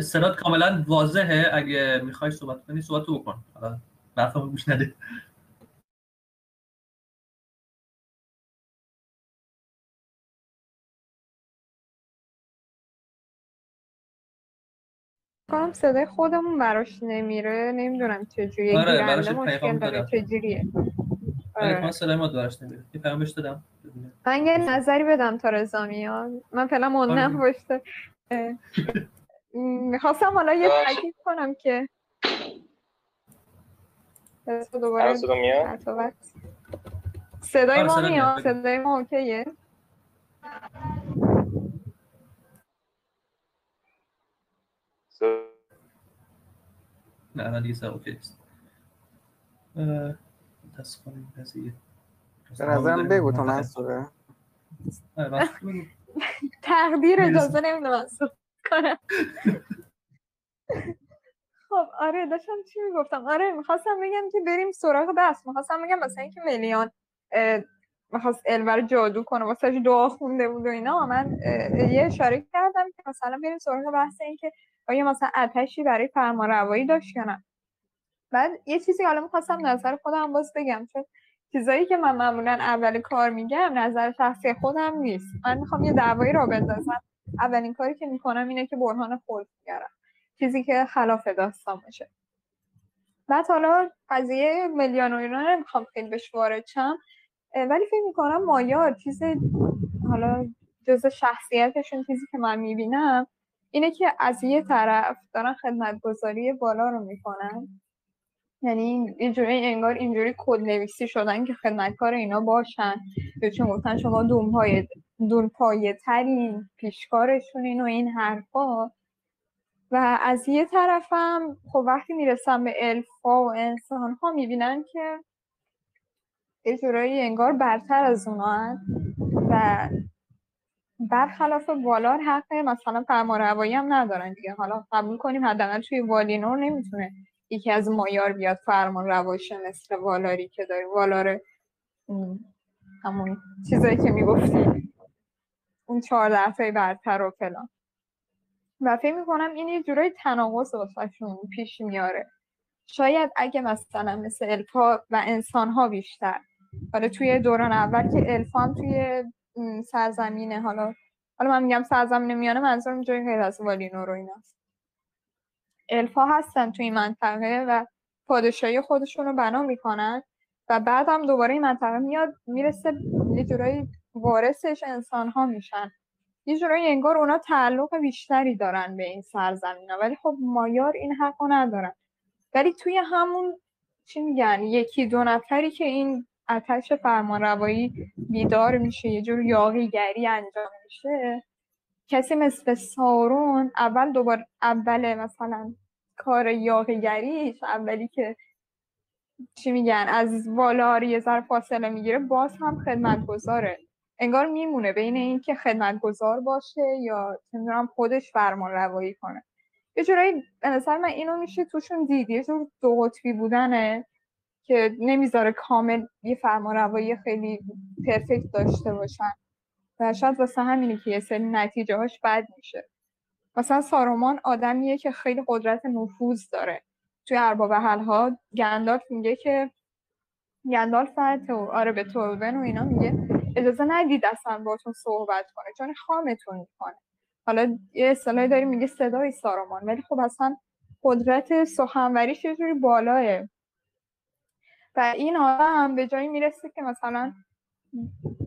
صدات کاملا واضحه. اگه می‌خوای صحبت کنی صحبت بکن. حالا گوش نده. کنم صدای خودمون براش نمیره نمی‌دونم چجوریه آره، براش پیغام دادم. چجوریه آره. کلا صدای ما دارش نمیره یه پیامش دادم. من یه نظری بدم تا رضا میاد من فعلا موندم آره. پشت می‌خواستم حالا یه باشه. تاکید کنم که دوباره صدا میاد صدای آره، ما میاد. صدای ما اوکیه نه الان دیگه صدا اوکی است اه، دست کنیم قضیه به نظرم بگو تو منصوره. آره،. تقدیر. اجازه نمیده من صحبت کنم خب آره داشتم چی می‌گفتم؟ آره می‌خواستم بگم که بریم سراغ بحث. می‌خواستم بگم مثلا اینکه میلیان اه، می‌خواست الور جادو کنه واسه دعا خونده بود و اینا من یه اشاره کردم که مثلا بریم سراغ بحث اینکه آیا مثلا آتشی برای فرمانروایی داشت یا نه؟ بعد یه چیزی حالا می‌خواستم نظر خودم باز بگم چون چیزایی که من معمولا اول کار میگم نظر شخصی خودم نیست. من می‌خوام یه دعوایی را بندازم. اولین کاری که می‌کنم اینه که برهان خود میگرم چیزی که خلاف داستان باشه. بعد حالا قضیه میلیون و اینا نمی‌خوام خیلی بهش وارد اه، ولی فکر می‌کنم مایار چیز حالا جز شخصیتشون چیزی که من می‌بینم اینه که از یه طرف دارن خدمتگذاری بالا رو می‌کنن. یعنی یه جوری انگار اینجوری کد نویسی شدن که خدمتکار اینا باشن. یا چون گفتن شما دون پایه ترین پیشکارشونین و این حرفا. و از یه طرفم خب وقتی می‌رسن به الفا و انسان ها می‌بینن که یه جورایی انگار برتر از اونا و برخلاف والار حق مثلا فرمانروایی هم ندارن دیگه. حالا قبول کنیم حداقل توی والینور نمی‌تونه یکی از مایار بیاد فرمان رواشه مثل والاری که داری والار همون چیزایی که می‌گفتی اون چهارده تای برتر و فلان. و فکر می‌کنم این یه جورای تناقض واسهشون پیش میاره. شاید اگه مثلا مثل الفا و انسان ها بیشتر. حالا توی دوران اول که الفا توی سرزمینه. حالا حالا من میگم سرزمین میانه منظورم جای غیر از والینور و ایناست. الفا هستن توی منطقه و پادشاهی خودشون رو بنا می‌کنن و بعد هم دوباره این منطقه میاد می‌رسه یه جورایی وارثش انسان ها میشن. یه جورایی انگار اونا تعلق بیشتری دارن به این سرزمین ولی خب مایار این حق رو ندارن. ولی توی همون چی میگن یکی دو نفری که این آتش فرمانروایی بیدار میشه یه جور یاغیگری انجام میشه. کسی مثل سارون اول دوبار اول مثلا کار یاغیگریش اولی که چی میگن از والار یه ذره فاصله می‌گیره باز هم خدمتگذاره انگار میمونه بین این که خدمتگذار باشه یا نمی‌دونم خودش فرمان روایی کنه. یه جورایی به من اینو میشه توشون دید یه جور دو قطبی بودنه. که نمی‌ذاره کامل یه فرمان روایی خیلی پرفکت داشته باشن. و شاید واسه همینه که یه سری نتیجه هاش بد میشه. مثلا سارومان آدمیه که خیلی قدرت نفوذ داره. توی ارباب ها گندالف میگه که گندالف تو آره به توبن و اینا میگه اجازه ندید اصلا باتون صحبت کنه چون خامتون می‌کنه. حالا یه اصطلاحی داریم میگه صدای سارومان ولی خب اصلا قدرت سخنوریش یه جوری بالاه و این آدم به جایی می‌رسه که مثلا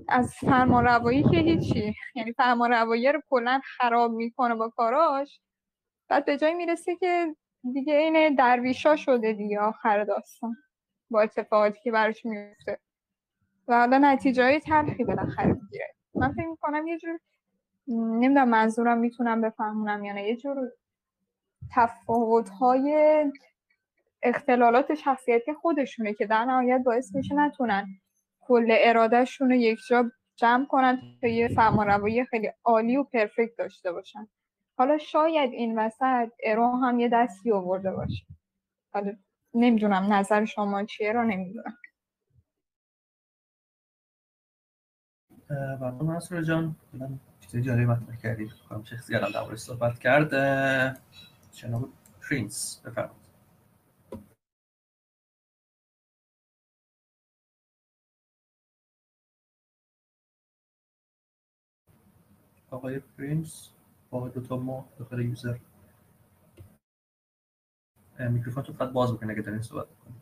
از فرمانروایی که هیچی. یعنی فرمانروایی رو کلا خراب می‌کنه با کاراش. بعد به جایی می‌رسه که دیگه این درویشا شده دیگه آخر داستان. با اتفاقاتی که براش میفته و حالا نتیجه های تلخی بالاخره می‌گیره. من فکر می‌کنم یه جور نمی‌دونم منظورم می‌تونم بفهمونم یا نه. یه جور تفاوت های اختلالات شخصیتی خودشونه که در نهایت باعث میشه نتونن کل ارادهشون رو یک جا جمع کنن تا یه فرمانروایی خیلی عالی و پرفکت داشته باشن. حالا شاید این وسط ارو هم یه دستی آورده باشه. حالا نمی‌دونم نظر شما چیه رو نمی‌دونم. ممنون منصور جان من چیز جالبی مطرح کردی. خواهم شخصی الان در صحبت کرد جناب پرینس بفرمایید. آقای پرینس با دو تا ما داخل user. میکروفون تو فقط باز بکنید اگه دارین صحبت بکنید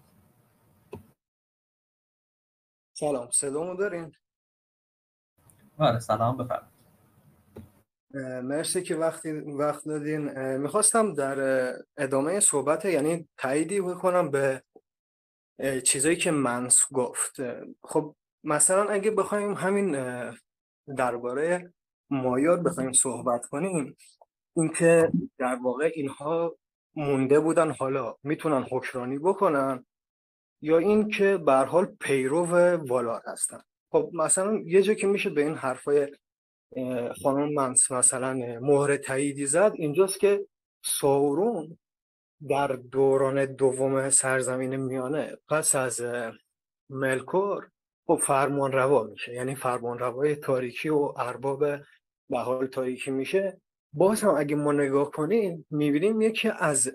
سلام. صدامو دارین؟ آره سلام بفرمایید. مرسی که وقتی وقت دادین. می‌خواستم در ادامه صحبت یعنی تاییدی بکنم به چیزایی که منس گفت. خب مثلا اگه بخوایم همین درباره مایار بخوایم صحبت کنیم اینکه در واقع اینها مونده بودن حالا می‌تونن حکرانی بکنن یا اینکه به حال پیرو والار هستن. خب مثلا یه جا که میشه به این حرفای خانم منس مثلا مهر تاییدی زد اینجاست که ساورون در دوران دوم سرزمین میانه پس از ملکور خب فرمان روا میشه. یعنی فرمان روای تاریکی و ارباب به حال تاریکی میشه. باز هم اگه ما نگاه کنیم می‌بینیم یکی از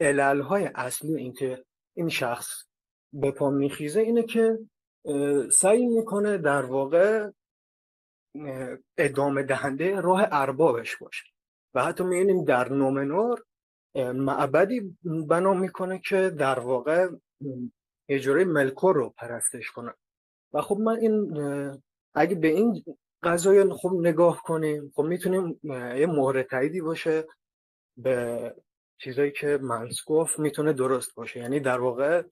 علل اصلی اینکه این شخص به پا میخیزه اینه که سعی می‌کنه در واقع ادامه دهنده راه اربابش باشه. و حتی می‌بینیم در نومنور معبدی بنا می‌کنه که در واقع اجاره ملکور رو پرستش کنه. و خب من این اگه به این قضایی خوب نگاه کنیم. خب می‌تونیم یه مهر تاییدی باشه به چیزایی که منس گفت می‌تونه درست باشه. یعنی در واقع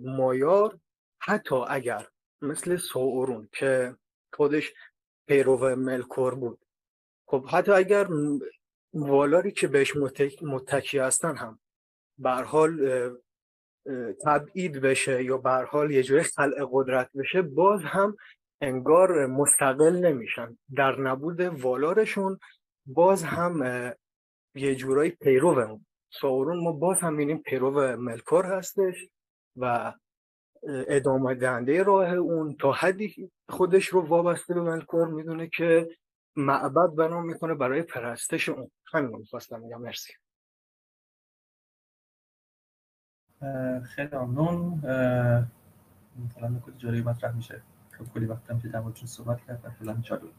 مایار حتی اگر مثل ساورون که خودش پیرو ملکور بود. خب حتی اگر والاری که بهش متکی هستن هم به حال تبعید بشه یا به حال یه جوری خلق قدرت بشه باز هم انگار مستقل نمیشن. در نبود والارشون باز هم یه جورایی پیرو ساورون ما باز هم می‌بینیم پیرو ملکور هستش و ادامه دهنده راه اون تا حدی خودش رو وابسته به ملکور می‌دونه که معبد بنا می‌کنه برای پرستش اون. همین رو خواستم میگم مرسی. خیلی ممنون. مثلا نکات جالبی مطرح میشه. کلی وقت هم که در صحبت کرد فعلا جالب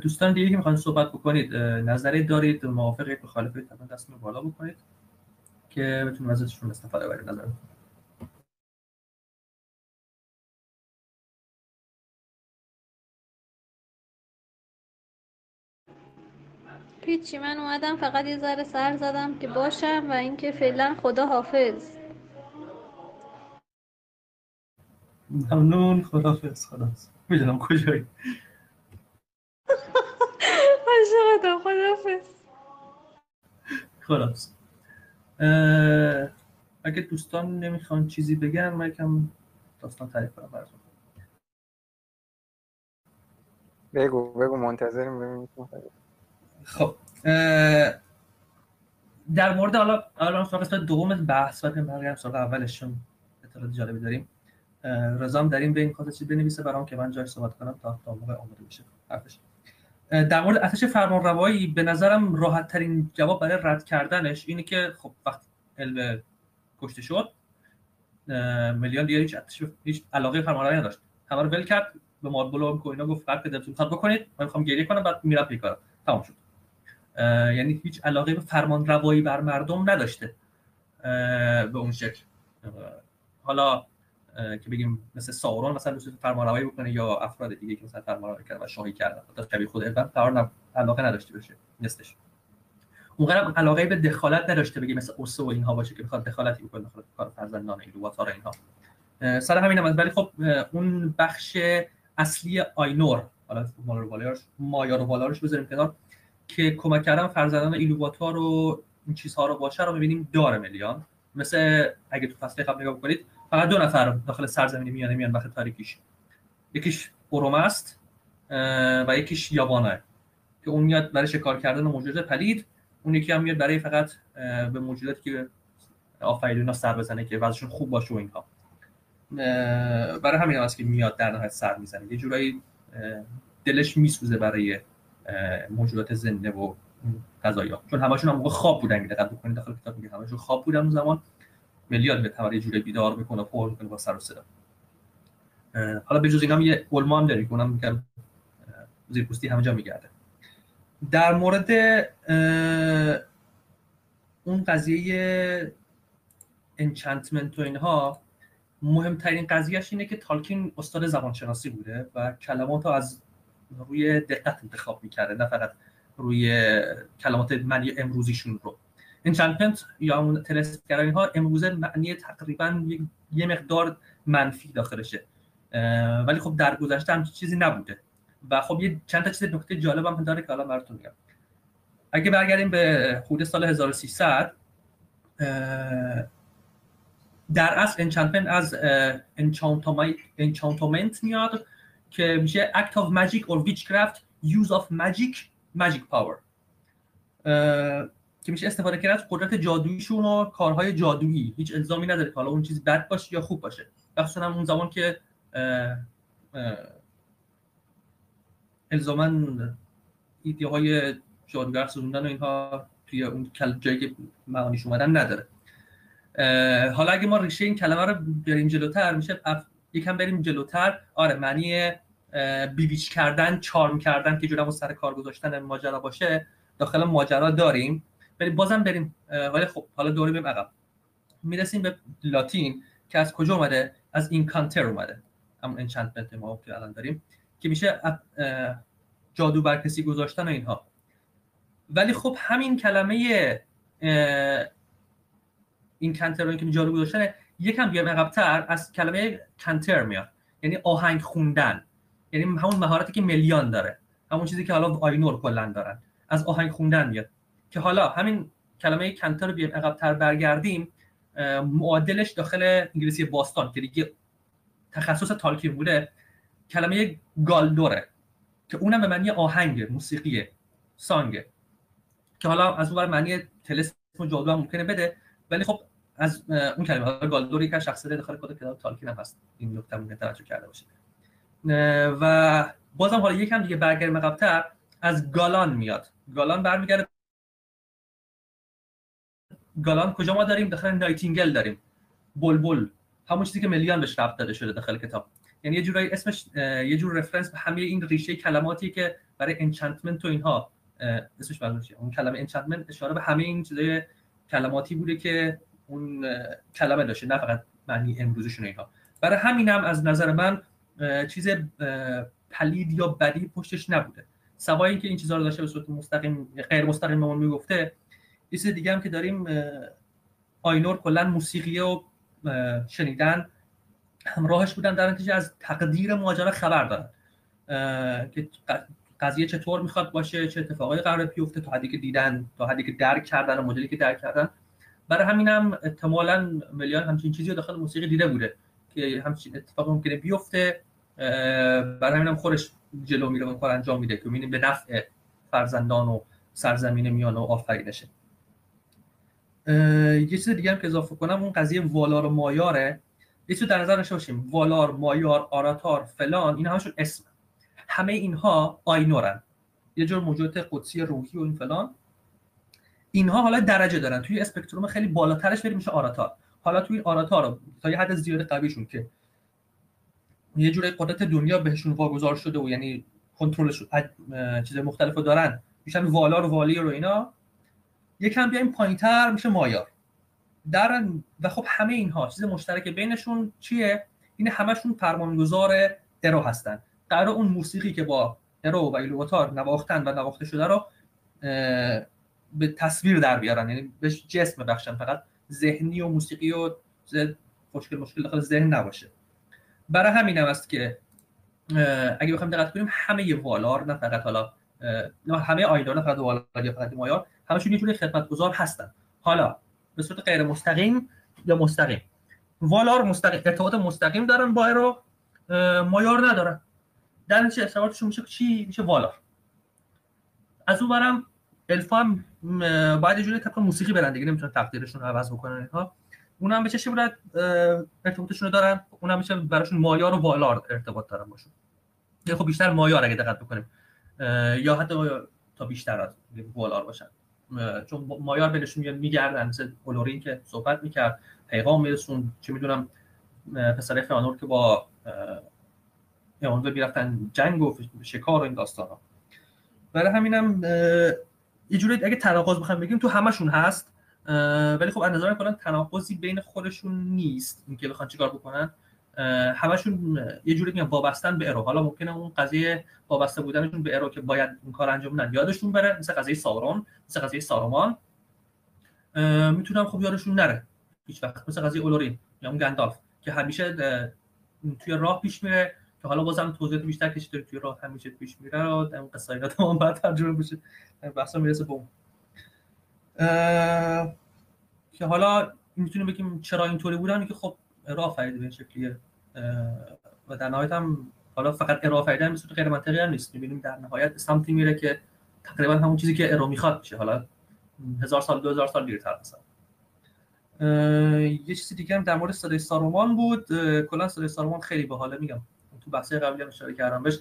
دوستان دیگه که می‌خوان صحبت بکنید نظری دارید موافقید مخالفید طبعا دستتون بالا بکنید که بتونیم ازشون استفاده برید نظر پیچی من اومدم فقط یه ذره سر زدم که باشم و اینکه فعلا خدا حافظ. ممنون خداحافظ خلاص می‌دونم کجایی. عاشقتم خداحافظ. خلاص اگه دوستان نمی‌خوان چیزی بگن من یکم داستان تعریف کنم براتون. بگو بگو منتظریم ببینیم خب در مورد حالا الان قسمت دوم بحث و برگردم سراغ اولشون اطلاعات جالبی داریم. رضام در این بین چی بنویسه برام که من جای صحبت کنم تا تا موقع آماده بشه. حرفش. در مورد ارتش فرمانروایی به نظرم راحت ترین جواب برای رد کردنش اینه که خب وقتی علم کشته شد میلیون دیگه هیچ هیچ علاقه فرمانروایی نداشت. همه رو ول کرد به ماربولو و اینا گفت فرق دلتون می‌خواد بکنید من می‌خوام گریه کنم بعد میرم پیکارم تمام شد. یعنی هیچ علاقه به فرمان روایی بر مردم نداشته به اون شکل. حالا که بگیم مثل ساورون مثلا دوست فرمانروایی بکنه یا افراد دیگه که مثلا فرمانروایی کردن و شاهی کردن. تا شبیه خود ابن قرار علاقه نداشته باشه. نستش اونقدر علاقه به دخالت نداشته بگیم مثل اوسو و اینها باشه که بخواد دخالتی بکنه داخل کار فرزندان ایلواتار اینها سر همین هم ولی خب اون بخش اصلی آینور حالا مایار و والارش بذاریم کنار که کمک کردن فرزندان ایلوواتار و این چیزها رو باشه رو می‌بینیم داره میلیان مثل اگه تو فصل قبل نگاه بکنید فقط دو نفر داخل سرزمین میانه میان وقت تاریکیش. یکیش اوروم است و یکیش یابانه. که اون میاد برای شکار کردن موجودات پلید اون یکی هم میاد برای فقط به موجوداتی که آفریدونا سر بزنه که وضعشون خوب باشه و اینها. برای همین هست که میاد در نهایت سر می‌زنه. یه جورایی دلش میسوزه برای موجودات زنده و غذایی چون همشون هم موقع خواب بودن دقت بکنید داخل کتاب میگه همشون خواب بودن اون زمان. میلیارد به یه جوری بیدار بکنه پر بکنه با سر و صدا. حالا به جز اینا یه علما هم داره که اونم میگم زیر پوستی همه جا میگرده. در مورد اون قضیه انچانتمنت و اینها مهمترین قضیهش اینه که تالکین استاد زبانشناسی بوده و کلمات رو از روی دقت انتخاب می‌کرده نه فقط روی کلمات معنی امروزیشون رو. enchantment یا اون طلسم کردن اینها امروزه معنی تقریبا یه مقدار منفی داخلشه. ولی خب در گذشته همچین چیزی نبوده. و خب یه چند تا چیز نکته جالب هم داره که حالا براتون میگم. اگه برگردیم به خود سال 1300 در اصل enchantment از انچانتمنت میاد که میشه act of magic or witchcraft use of magic magic power. که میشه استفاده کردن از قدرت جادوییشون و کارهای جادویی. هیچ الزامی نداره که حالا اون چیز بد باشه یا خوب باشه. مخصوصا اون زمان که الزاما ایده های جادوگر سوزوندن و اینها توی اون جایی که معانیش اومدن نداره. حالا اگه ما ریشه این کلمه رو بریم جلوتر میشه اف... یکم بریم جلوتر. آره معنی bewitch کردن charm کردن یه جورم سر کار گذاشتن ماجرا باشه. داخل ماجرا داریم. ولی بازم بریم ولی خب حالا دوری بریم عقب. می‌رسیم به لاتین که از کجا اومده؟ از incantare اومده. همون enchantment ما که الان داریم که میشه جادو بر کسی گذاشتن و اینها. ولی خب همین کلمه این کنتر که جادو گذاشتن یکم بیام عقبتر از کلمه کنتر میاد. یعنی آهنگ خوندن. یعنی همون مهارتی که میلیان داره. همون چیزی که حالا آینور کلا دارن. از آهنگ خوندن میاد. که حالا همین کلمه کنتر رو بیام عقبتر برگردیم معادلش داخل انگلیسی باستان که دیگه تخصص تالکین بوده کلمه گالدوره که اونم به معنی آهنگ موسیقی سانگ که حالا از اون معنی طلسم و جادو هم ممکنه بده ولی خب از اون کلمه ها galdor ی که شخصیت داخل کد کتاب تالکین هم هست. این نکته مون توجه کرده باشید. و بازم حالا یکم دیگه برگردیم قبلتر از galan میاد. galan برمیگرده galan کجا ما داریم؟ داخل nightingale داریم. بلبل. همون چیزی که ملیان بهش ربط داده شده داخل کتاب. یعنی یه جورایی اسمش یه جور reference به همه این ریشه کلماتی که برای enchantment و اینها. اسمش معلوم اون کلمه enchantment اشاره به همه این چیزای کلماتی بوده که اون کلمه داشته نه فقط معنی امروزشون اینها. برای همینم هم از نظر من چیز پلید یا بدی پشتش نبوده. سوای اینکه این چیزها رو داشته به صورت مستقیم غیر مستقیم بهمون می‌گفته یه چیز دیگه هم که داریم آینور کلا موسیقی و شنیدن همراهش بودن در نتیجه از تقدیر ماجرا خبر دارن. که قضیه چطور می‌خواد باشه چه اتفاقایی قرار بیفته تا حدی که دیدن تا حدی که درک کردن مدلی که درک کردن. برای همینم احتمالا میلیان همچین چیزی رو داخل موسیقی دیده بوده که همچین اتفاق ممکنه بیفته. برای همینم خودش جلو میره و کار انجام میده که به نفع فرزندان و سرزمین میان و آفرینشه. یه چیز دیگه هم که اضافه کنم اون قضیه والار و مایاره. یه چیز در نظر داشته باشیم. والار مایار آراتار فلان این همشون اسم. همه اینها آینورن. یه جور موجودات قدسی روحی و این فلان. اینها حالا درجه دارن. توی اسپکتروم خیلی بالاترش بریم میشه آراتار. حالا توی آراتار تا یه حد زیاد قویشون که یه جور قدرت دنیا بهشون واگذار شده و یعنی کنترلش چیز مختلف رو دارن. میشن والار والی رو اینا. یکم بیایم پایینتر میشه مایار در و خب همه اینها چیز مشترک بینشون چیه؟ این همشون فرمانگذار درو هستن. قرار اون موسیقی که با درو و ایلوواتار نواختن و نواخته شده رو به تصویر در بیارن. یعنی بهش جسم بخشن فقط ذهنی و موسیقی و مشکل مشکل داخل ذهن نباشه. برای همین هم است که اگه بخوایم دقت کنیم همه والار نه فقط حالا همه آیدار نه فقط والار یا فقط مایار همشون یه جوری خدمتگزار هستن. حالا به صورت غیر مستقیم یا مستقیم. والار مستقیم ارتباط مستقیم دارن با ارو مایار ندارن. در نتیجه ارتباطشون میشه چی؟ میشه والار. از اون برم الفا هم باید جوری موسیقی برن دیگه نمی‌تونن تقدیرشون عوض بکنن. اینها. اونم به چه شکلی ارتباطشون رو دارن؟ اونم میشه براشون مایار و والار ارتباط دارن باشون. خب بیشتر مایار اگه دقت بکنیم. یا حتی تا بیشتر از والار باشن. چون مایار بینشون میاد میگردن مثل که صحبت می‌کرد پیغام میرسون چه می‌دونم پسر فانور که با اون می‌رفتن جنگ و شکار و این داستان ها برای همینم یه جوری اگه تناقض بخوام بگیم تو همشون هست ولی خب از نظر تناقضی بین خودشون نیست. اینکه بخوان چیکار بکنن. همشون یه جوری میگن وابستن به ارو حالا ممکنه اون قضیه وابسته بودنشون به ارو که باید این کار انجام بدن. یادشون بره مثل قضیه ساورون مثل قضیه سارومان می‌تونم خب یادشون نره. هیچ وقت. مثل قضیه اولورین یا اون گندالف که همیشه توی راه پیش میره که حالا بازم توضیحات بیشتر کشید توی راه همیشه پیش میره و در اون قصایات هم بعد ترجمه بشه بحثا می‌رسه به اون. که حالا می‌تونیم بگیم چرا اینطوری بودن که خب راه فرید به شکلیه. و در نهایت هم حالا فقط ارائه فایده مثل غیر منطقی هم نیست. می‌بینیم در نهایت سمتی میره که تقریبا همون چیزی که ارو می‌خواد میشه حالا هزار سال دو هزار سال دیرتر مثلا. یه چیزی دیگه هم در مورد صدای سارومان بود. کلا صدای سارومان خیلی باحاله میگم. تو بحث قبلی هم اشاره کردم. بهش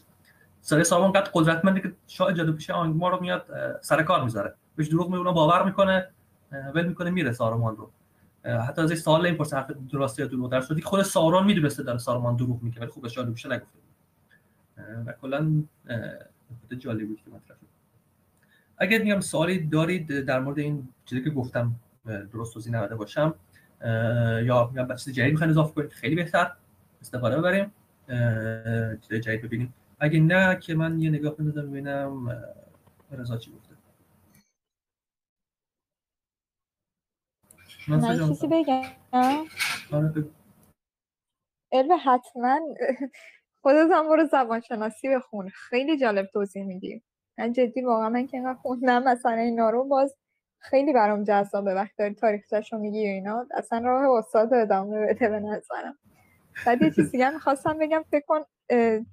صدای سارومان قد قدرتمنده که شاه جادو پیش آنگما رو میاد سر کار می‌ذاره. بهش دروغ میونه باور می‌کنه ول می‌کنه میره سارومان رو. حتی از سوال این پرسه حرف درسته یا دروغ. در صورتی خود سارون می‌دونسته داره سارمان دروغ میگه ولی خوب جالب بشه نگفته و کلا نکته بود که مطرح اگر میگم سوالی دارید در مورد این چیزی که گفتم درست توضیح نداده باشم یا میگم چیز جدید می‌خواین اضافه کنید خیلی بهتر. استفاده ببریم. چیز جدید ببینیم. اگه نه که من یه نگاه بندازم ببینم رضا چی گفته من چیزی بگم؟ علم حتما خودت هم برو زبان شناسی بخون. خیلی جالب توضیح میدی. من جدی واقعا من که اینقدر خوندم مثلا اینا رو باز خیلی برام جذابه. وقتی داری تاریخچه‌ش رو میگی اینا اصلا راه استاد ادامه بده به نظرم. بعد یه چیزی هم خواستم بگم فکر کن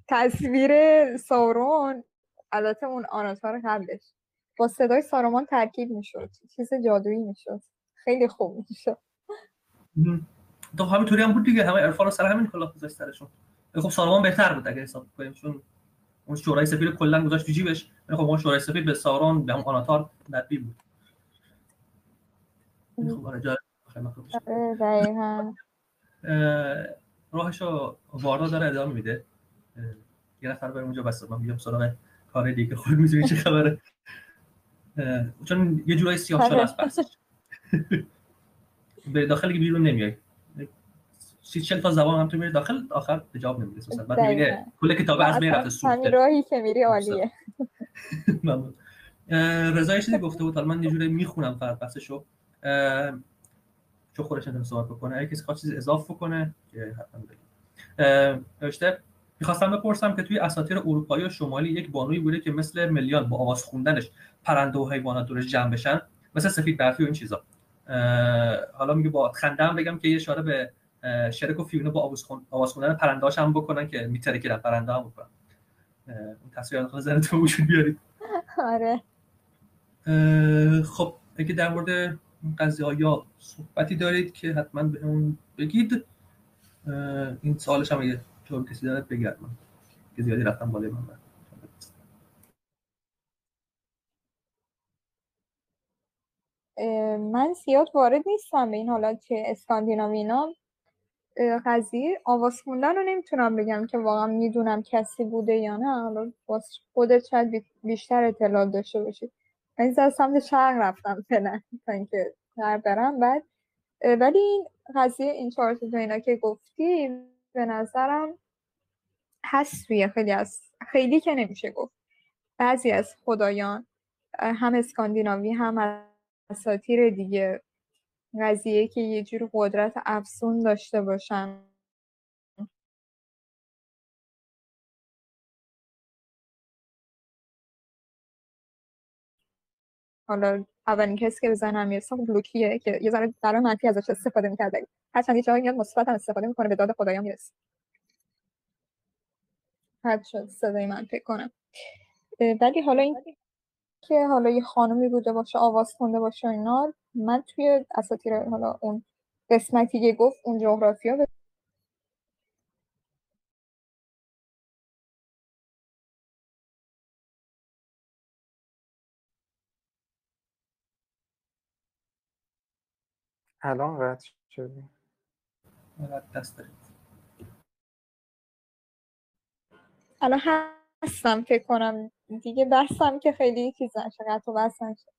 تصویر سارون البته اون آناتار قبلش. با صدای سارومان ترکیب می‌شد. چیز جادویی می‌شد. خیلی خوب می‌شد تو همینطوری هم بود دیگه همه عرفان سر همین کلاه گذاشت سرشون. خب سارومان بهتر بود اگه حساب کنیم چون اون شورای سفید کلا گذاشت تو جیبش خب اون شورای سفید به سارون به اون آناتار بدبی بود. خب آره جالب. راهشو واردا داره ادامه میده. یه نفر بریم اونجا بس من بیام سراغ کار دیگه خود می‌دونی چه خبره. چون یه جورای سیاه شده است بحثش. به داخل که بیرون نمیای. سی چل تا زبان هم تو میری داخل آخر به جواب نمی‌رسه بعد می‌بینی کل کتاب از می رفته سوخته. همین راهی که میری عالیه. رضا چیزی گفته بود. حالا من یه جوری می‌خونم فقط بحثشو. چون خودش نمی‌تونه صحبت بکنه. اگه کسی خواهد چیز اضافه کنه که حتما بگیم نوشته می‌خواستم بپرسم که توی اساطیر اروپایی و شمالی یک بانوی بوده که مثل میلیان با آواز خوندنش پرنده و حیوانات دورش جمع بشن مثل سفید برفی و این چیزا. حالا میگه با خندم بگم که یه اشاره به شرک و فیونه با آواز خوندن پرندهاش هم بکنن که میترکیدن پرنده هم بکنن. اون تصویر داخل ذهنتون وجود بیارید آره. خب اگه در مورد این قضیه یا صحبتی دارید که حتما به اون بگید این سوالش هم اگه جواب کسی دارد بگرد من که زیادی رفتم بالای من. من زیاد وارد نیستم به این حالا که اسکاندیناوی قضیه آواز خوندن رو نمی‌تونم بگم که واقعا می‌دونم کسی بوده یا نه. حالا خودت شاید بیشتر اطلاع داشته باشید من از سمت شرق رفتم فعلا تا اینکه غرب برم. بعد ولی این قضیه این چهار تا اینا که گفتی به نظرم هست توی خیلی از خیلی که نمیشه گفت. بعضی از خدایان هم اسکاندیناوی هم اساطیر دیگه قضیه که یه جور قدرت افسون داشته باشن. حالا اولین کسی که ذهنم می‌رسه خب لوکیه که یه ذره در منفی ازش استفاده می‌کرد هرچند یه جایی میاد مثبت هم استفاده می‌کنه به داد خدایا می‌رسه. حد شد صدای من فکر کنم. ولی حالا این که حالا یه خانمی بوده باشه آواز خونده باشه اینا من توی اساطیر حالا اون قسمتی که گفت اون جغرافیا به الان قطع شدی. دست دارید. الان هستم فکر کنم دیگه بستم که خیلی چیز نشه قطع و بس نشه.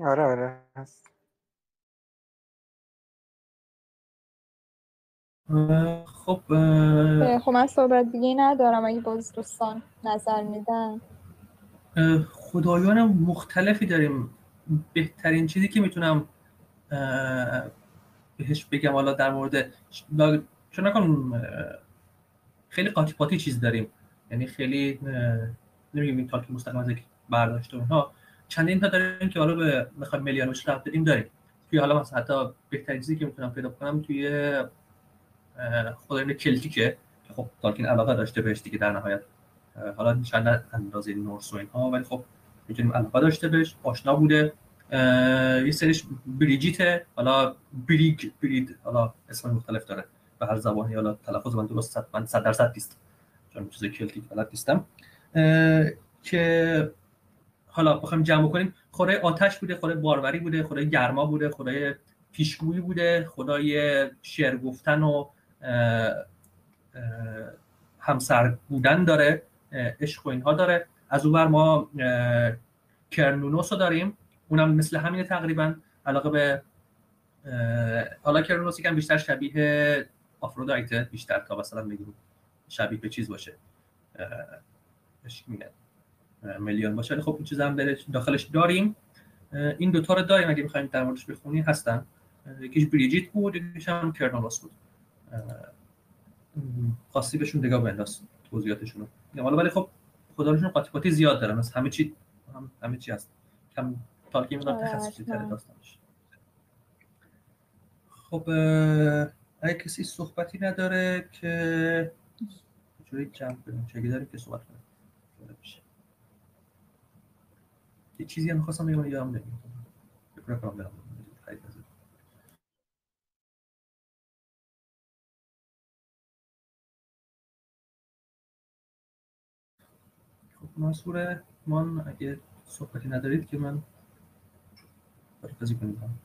آره آره هست. خب خب من صحبت دیگه ندارم اگه باز دوستان نظر میدن. خدایان مختلفی داریم. بهترین چیزی که می‌تونم بهش بگم حالا در مورد چون نکن خیلی قاطی پاتی چیز داریم. یعنی خیلی نمیگیم این تاکی مستقیم از برداشت و اینها. چندین تا داریم که حالا به بخوایم میلیانوش رفت بدیم داریم. توی حالا مثلا حتی بهترین چیزی که می‌تونم پیدا کنم توی خدایان کلتیکه. که خب تالکین علاقه داشته بهش دیگه در نهایت. حالا شاید اندازه نورس و اینها ولی خب می‌تونیم علاقه داشته بهش. آشنا بوده. یه سریش بریجیته. حالا بریگ برید حالا اسم مختلف داره. به هر زبانی حالا تلفظ من درست صد من صد درصد نیست. چون چیز کلتیک بلد نیستم. که حالا بخوایم جمع کنیم. خدای آتش بوده خدای باروری بوده خدای گرما بوده خدای پیشگویی بوده خدای شعر گفتن و همسر بودن داره عشق و اینها داره. از اون بر ما کرنونوس رو داریم. اونم مثل همینه تقریبا. علاقه به حالا کرنونوس یکم بیشتر شبیه آفرودایته بیشتر تا مثلا بگیم شبیه به چیز باشه. میگن؟ میلیون باشه. ولی خب این چیز هم داخلش داریم. این دوتا رو داریم. اگه می‌خوایم در موردش بخونی هستن. یکیش بریجیت بود یکیش هم کرنونوس بود. خاصی بهشون نگاه بنداز توضیحاتشون رو حالا ولی خب خداشون قاطی قاطی زیاد دارن. از همه چی هم همه چی هست. کم تالکی مقدار تخصصی تر داستانش. خب اگه کسی صحبتی نداره که جوری جمع کنیم. چه داریم که صحبت کنیم؟ یه چیزی هم می‌خواستم بگم یادم نمیاد فکر کنم برم. خب منصور من اگه صحبتی ندارید که من خدافزی کنیم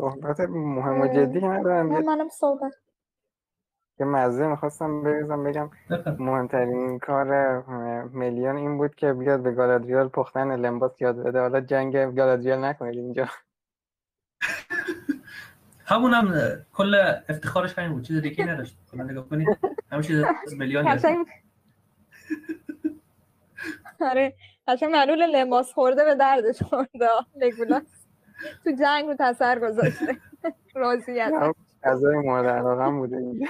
صحبت مهم و جدی ندارم. منم صحبت. یه مزه می‌خواستم بریزم بگم مهمترین کار میلیون این بود که بیاد به گالادریال پختن لمباس یاد بده. حالا جنگ گالادریال نکنید اینجا. همون هم کل افتخارش همین بود. چیز دیگه نداشت. من نگاه کنید همه چیز از میلیون آره. قشنگ معلول لباس خورده به دردش خورده. لگولاس تو جنگ رو تاثیر گذاشته. راضیت غذای مورد علاقه بوده اینجا.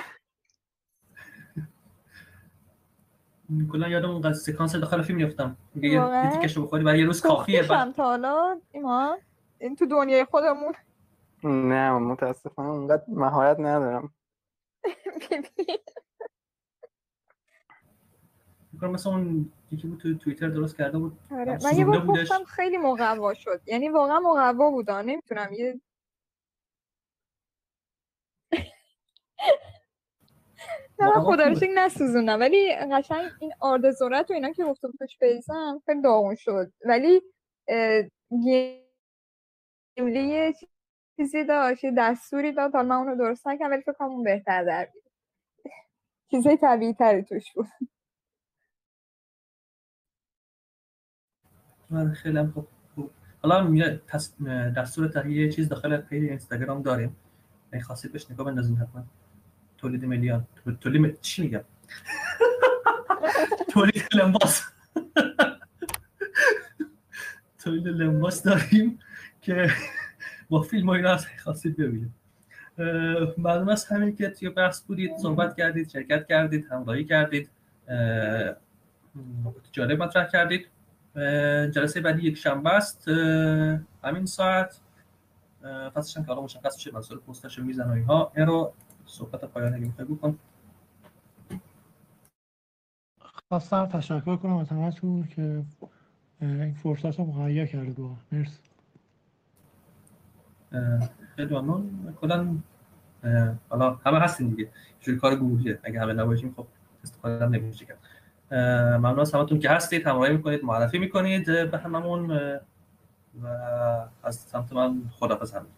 کلا یادم اون سکانس داخل فیلم میافتم یه تیکش رو بخوری برای یه روز کافیه بعد تا حالا ایمان این تو دنیای خودمون. نه متاسفانه اونقدر مهارت ندارم. می‌کنم مثلا اون یکی بود تو توییتر درست کرده بود. آره. من یه بار گفتم خیلی مقوا شد. یعنی واقعا مقوا بود نمی‌تونم یه نه غذا رو نسوزوندم. ولی قشنگ این آرد ذرت و اینا که گفتم توش بریزم خیلی داغون شد. ولی گیملی یه چیزی داشت دستوری داد. حالا من اونو درست نکنم ولی فکر کنم اون بهتر در بیاد. چیزای طبیعی تری توش بود. خیلی هم خوب حالا دستور تهیه چیز داخل page اینستاگرام داریم. اگه خواستید بهش نگاه بندازین حتما. تولید میلیون. تولید چی میگم؟ تولید لباس لمباس داریم که با فیلم و اینا خواستید ببینید. معلوم است همین که توی بحث بودید صحبت کردید شرکت کردید همراهی کردید جالب مطرح کردید. جلسه بعدی یک شنبه است همین ساعت. فصلش هم که حالا مشخص میشه مسئول پستش رو میزن و اینها. این رو صحبت پایانی می‌خوای بکن. خواستم تشکر کنم از همتون که این فرصت رو مهیا کرده با مرسی. خیلی ممنون کلا حالا همه هستیم دیگه. جوری کار گروهیه. اگه همه نباشیم خب استفاده نمیشه کرد. ممنون از همتون که هستید همراهی می‌کنید معرفی می‌کنید به هممون و از سمت من خدافظ همین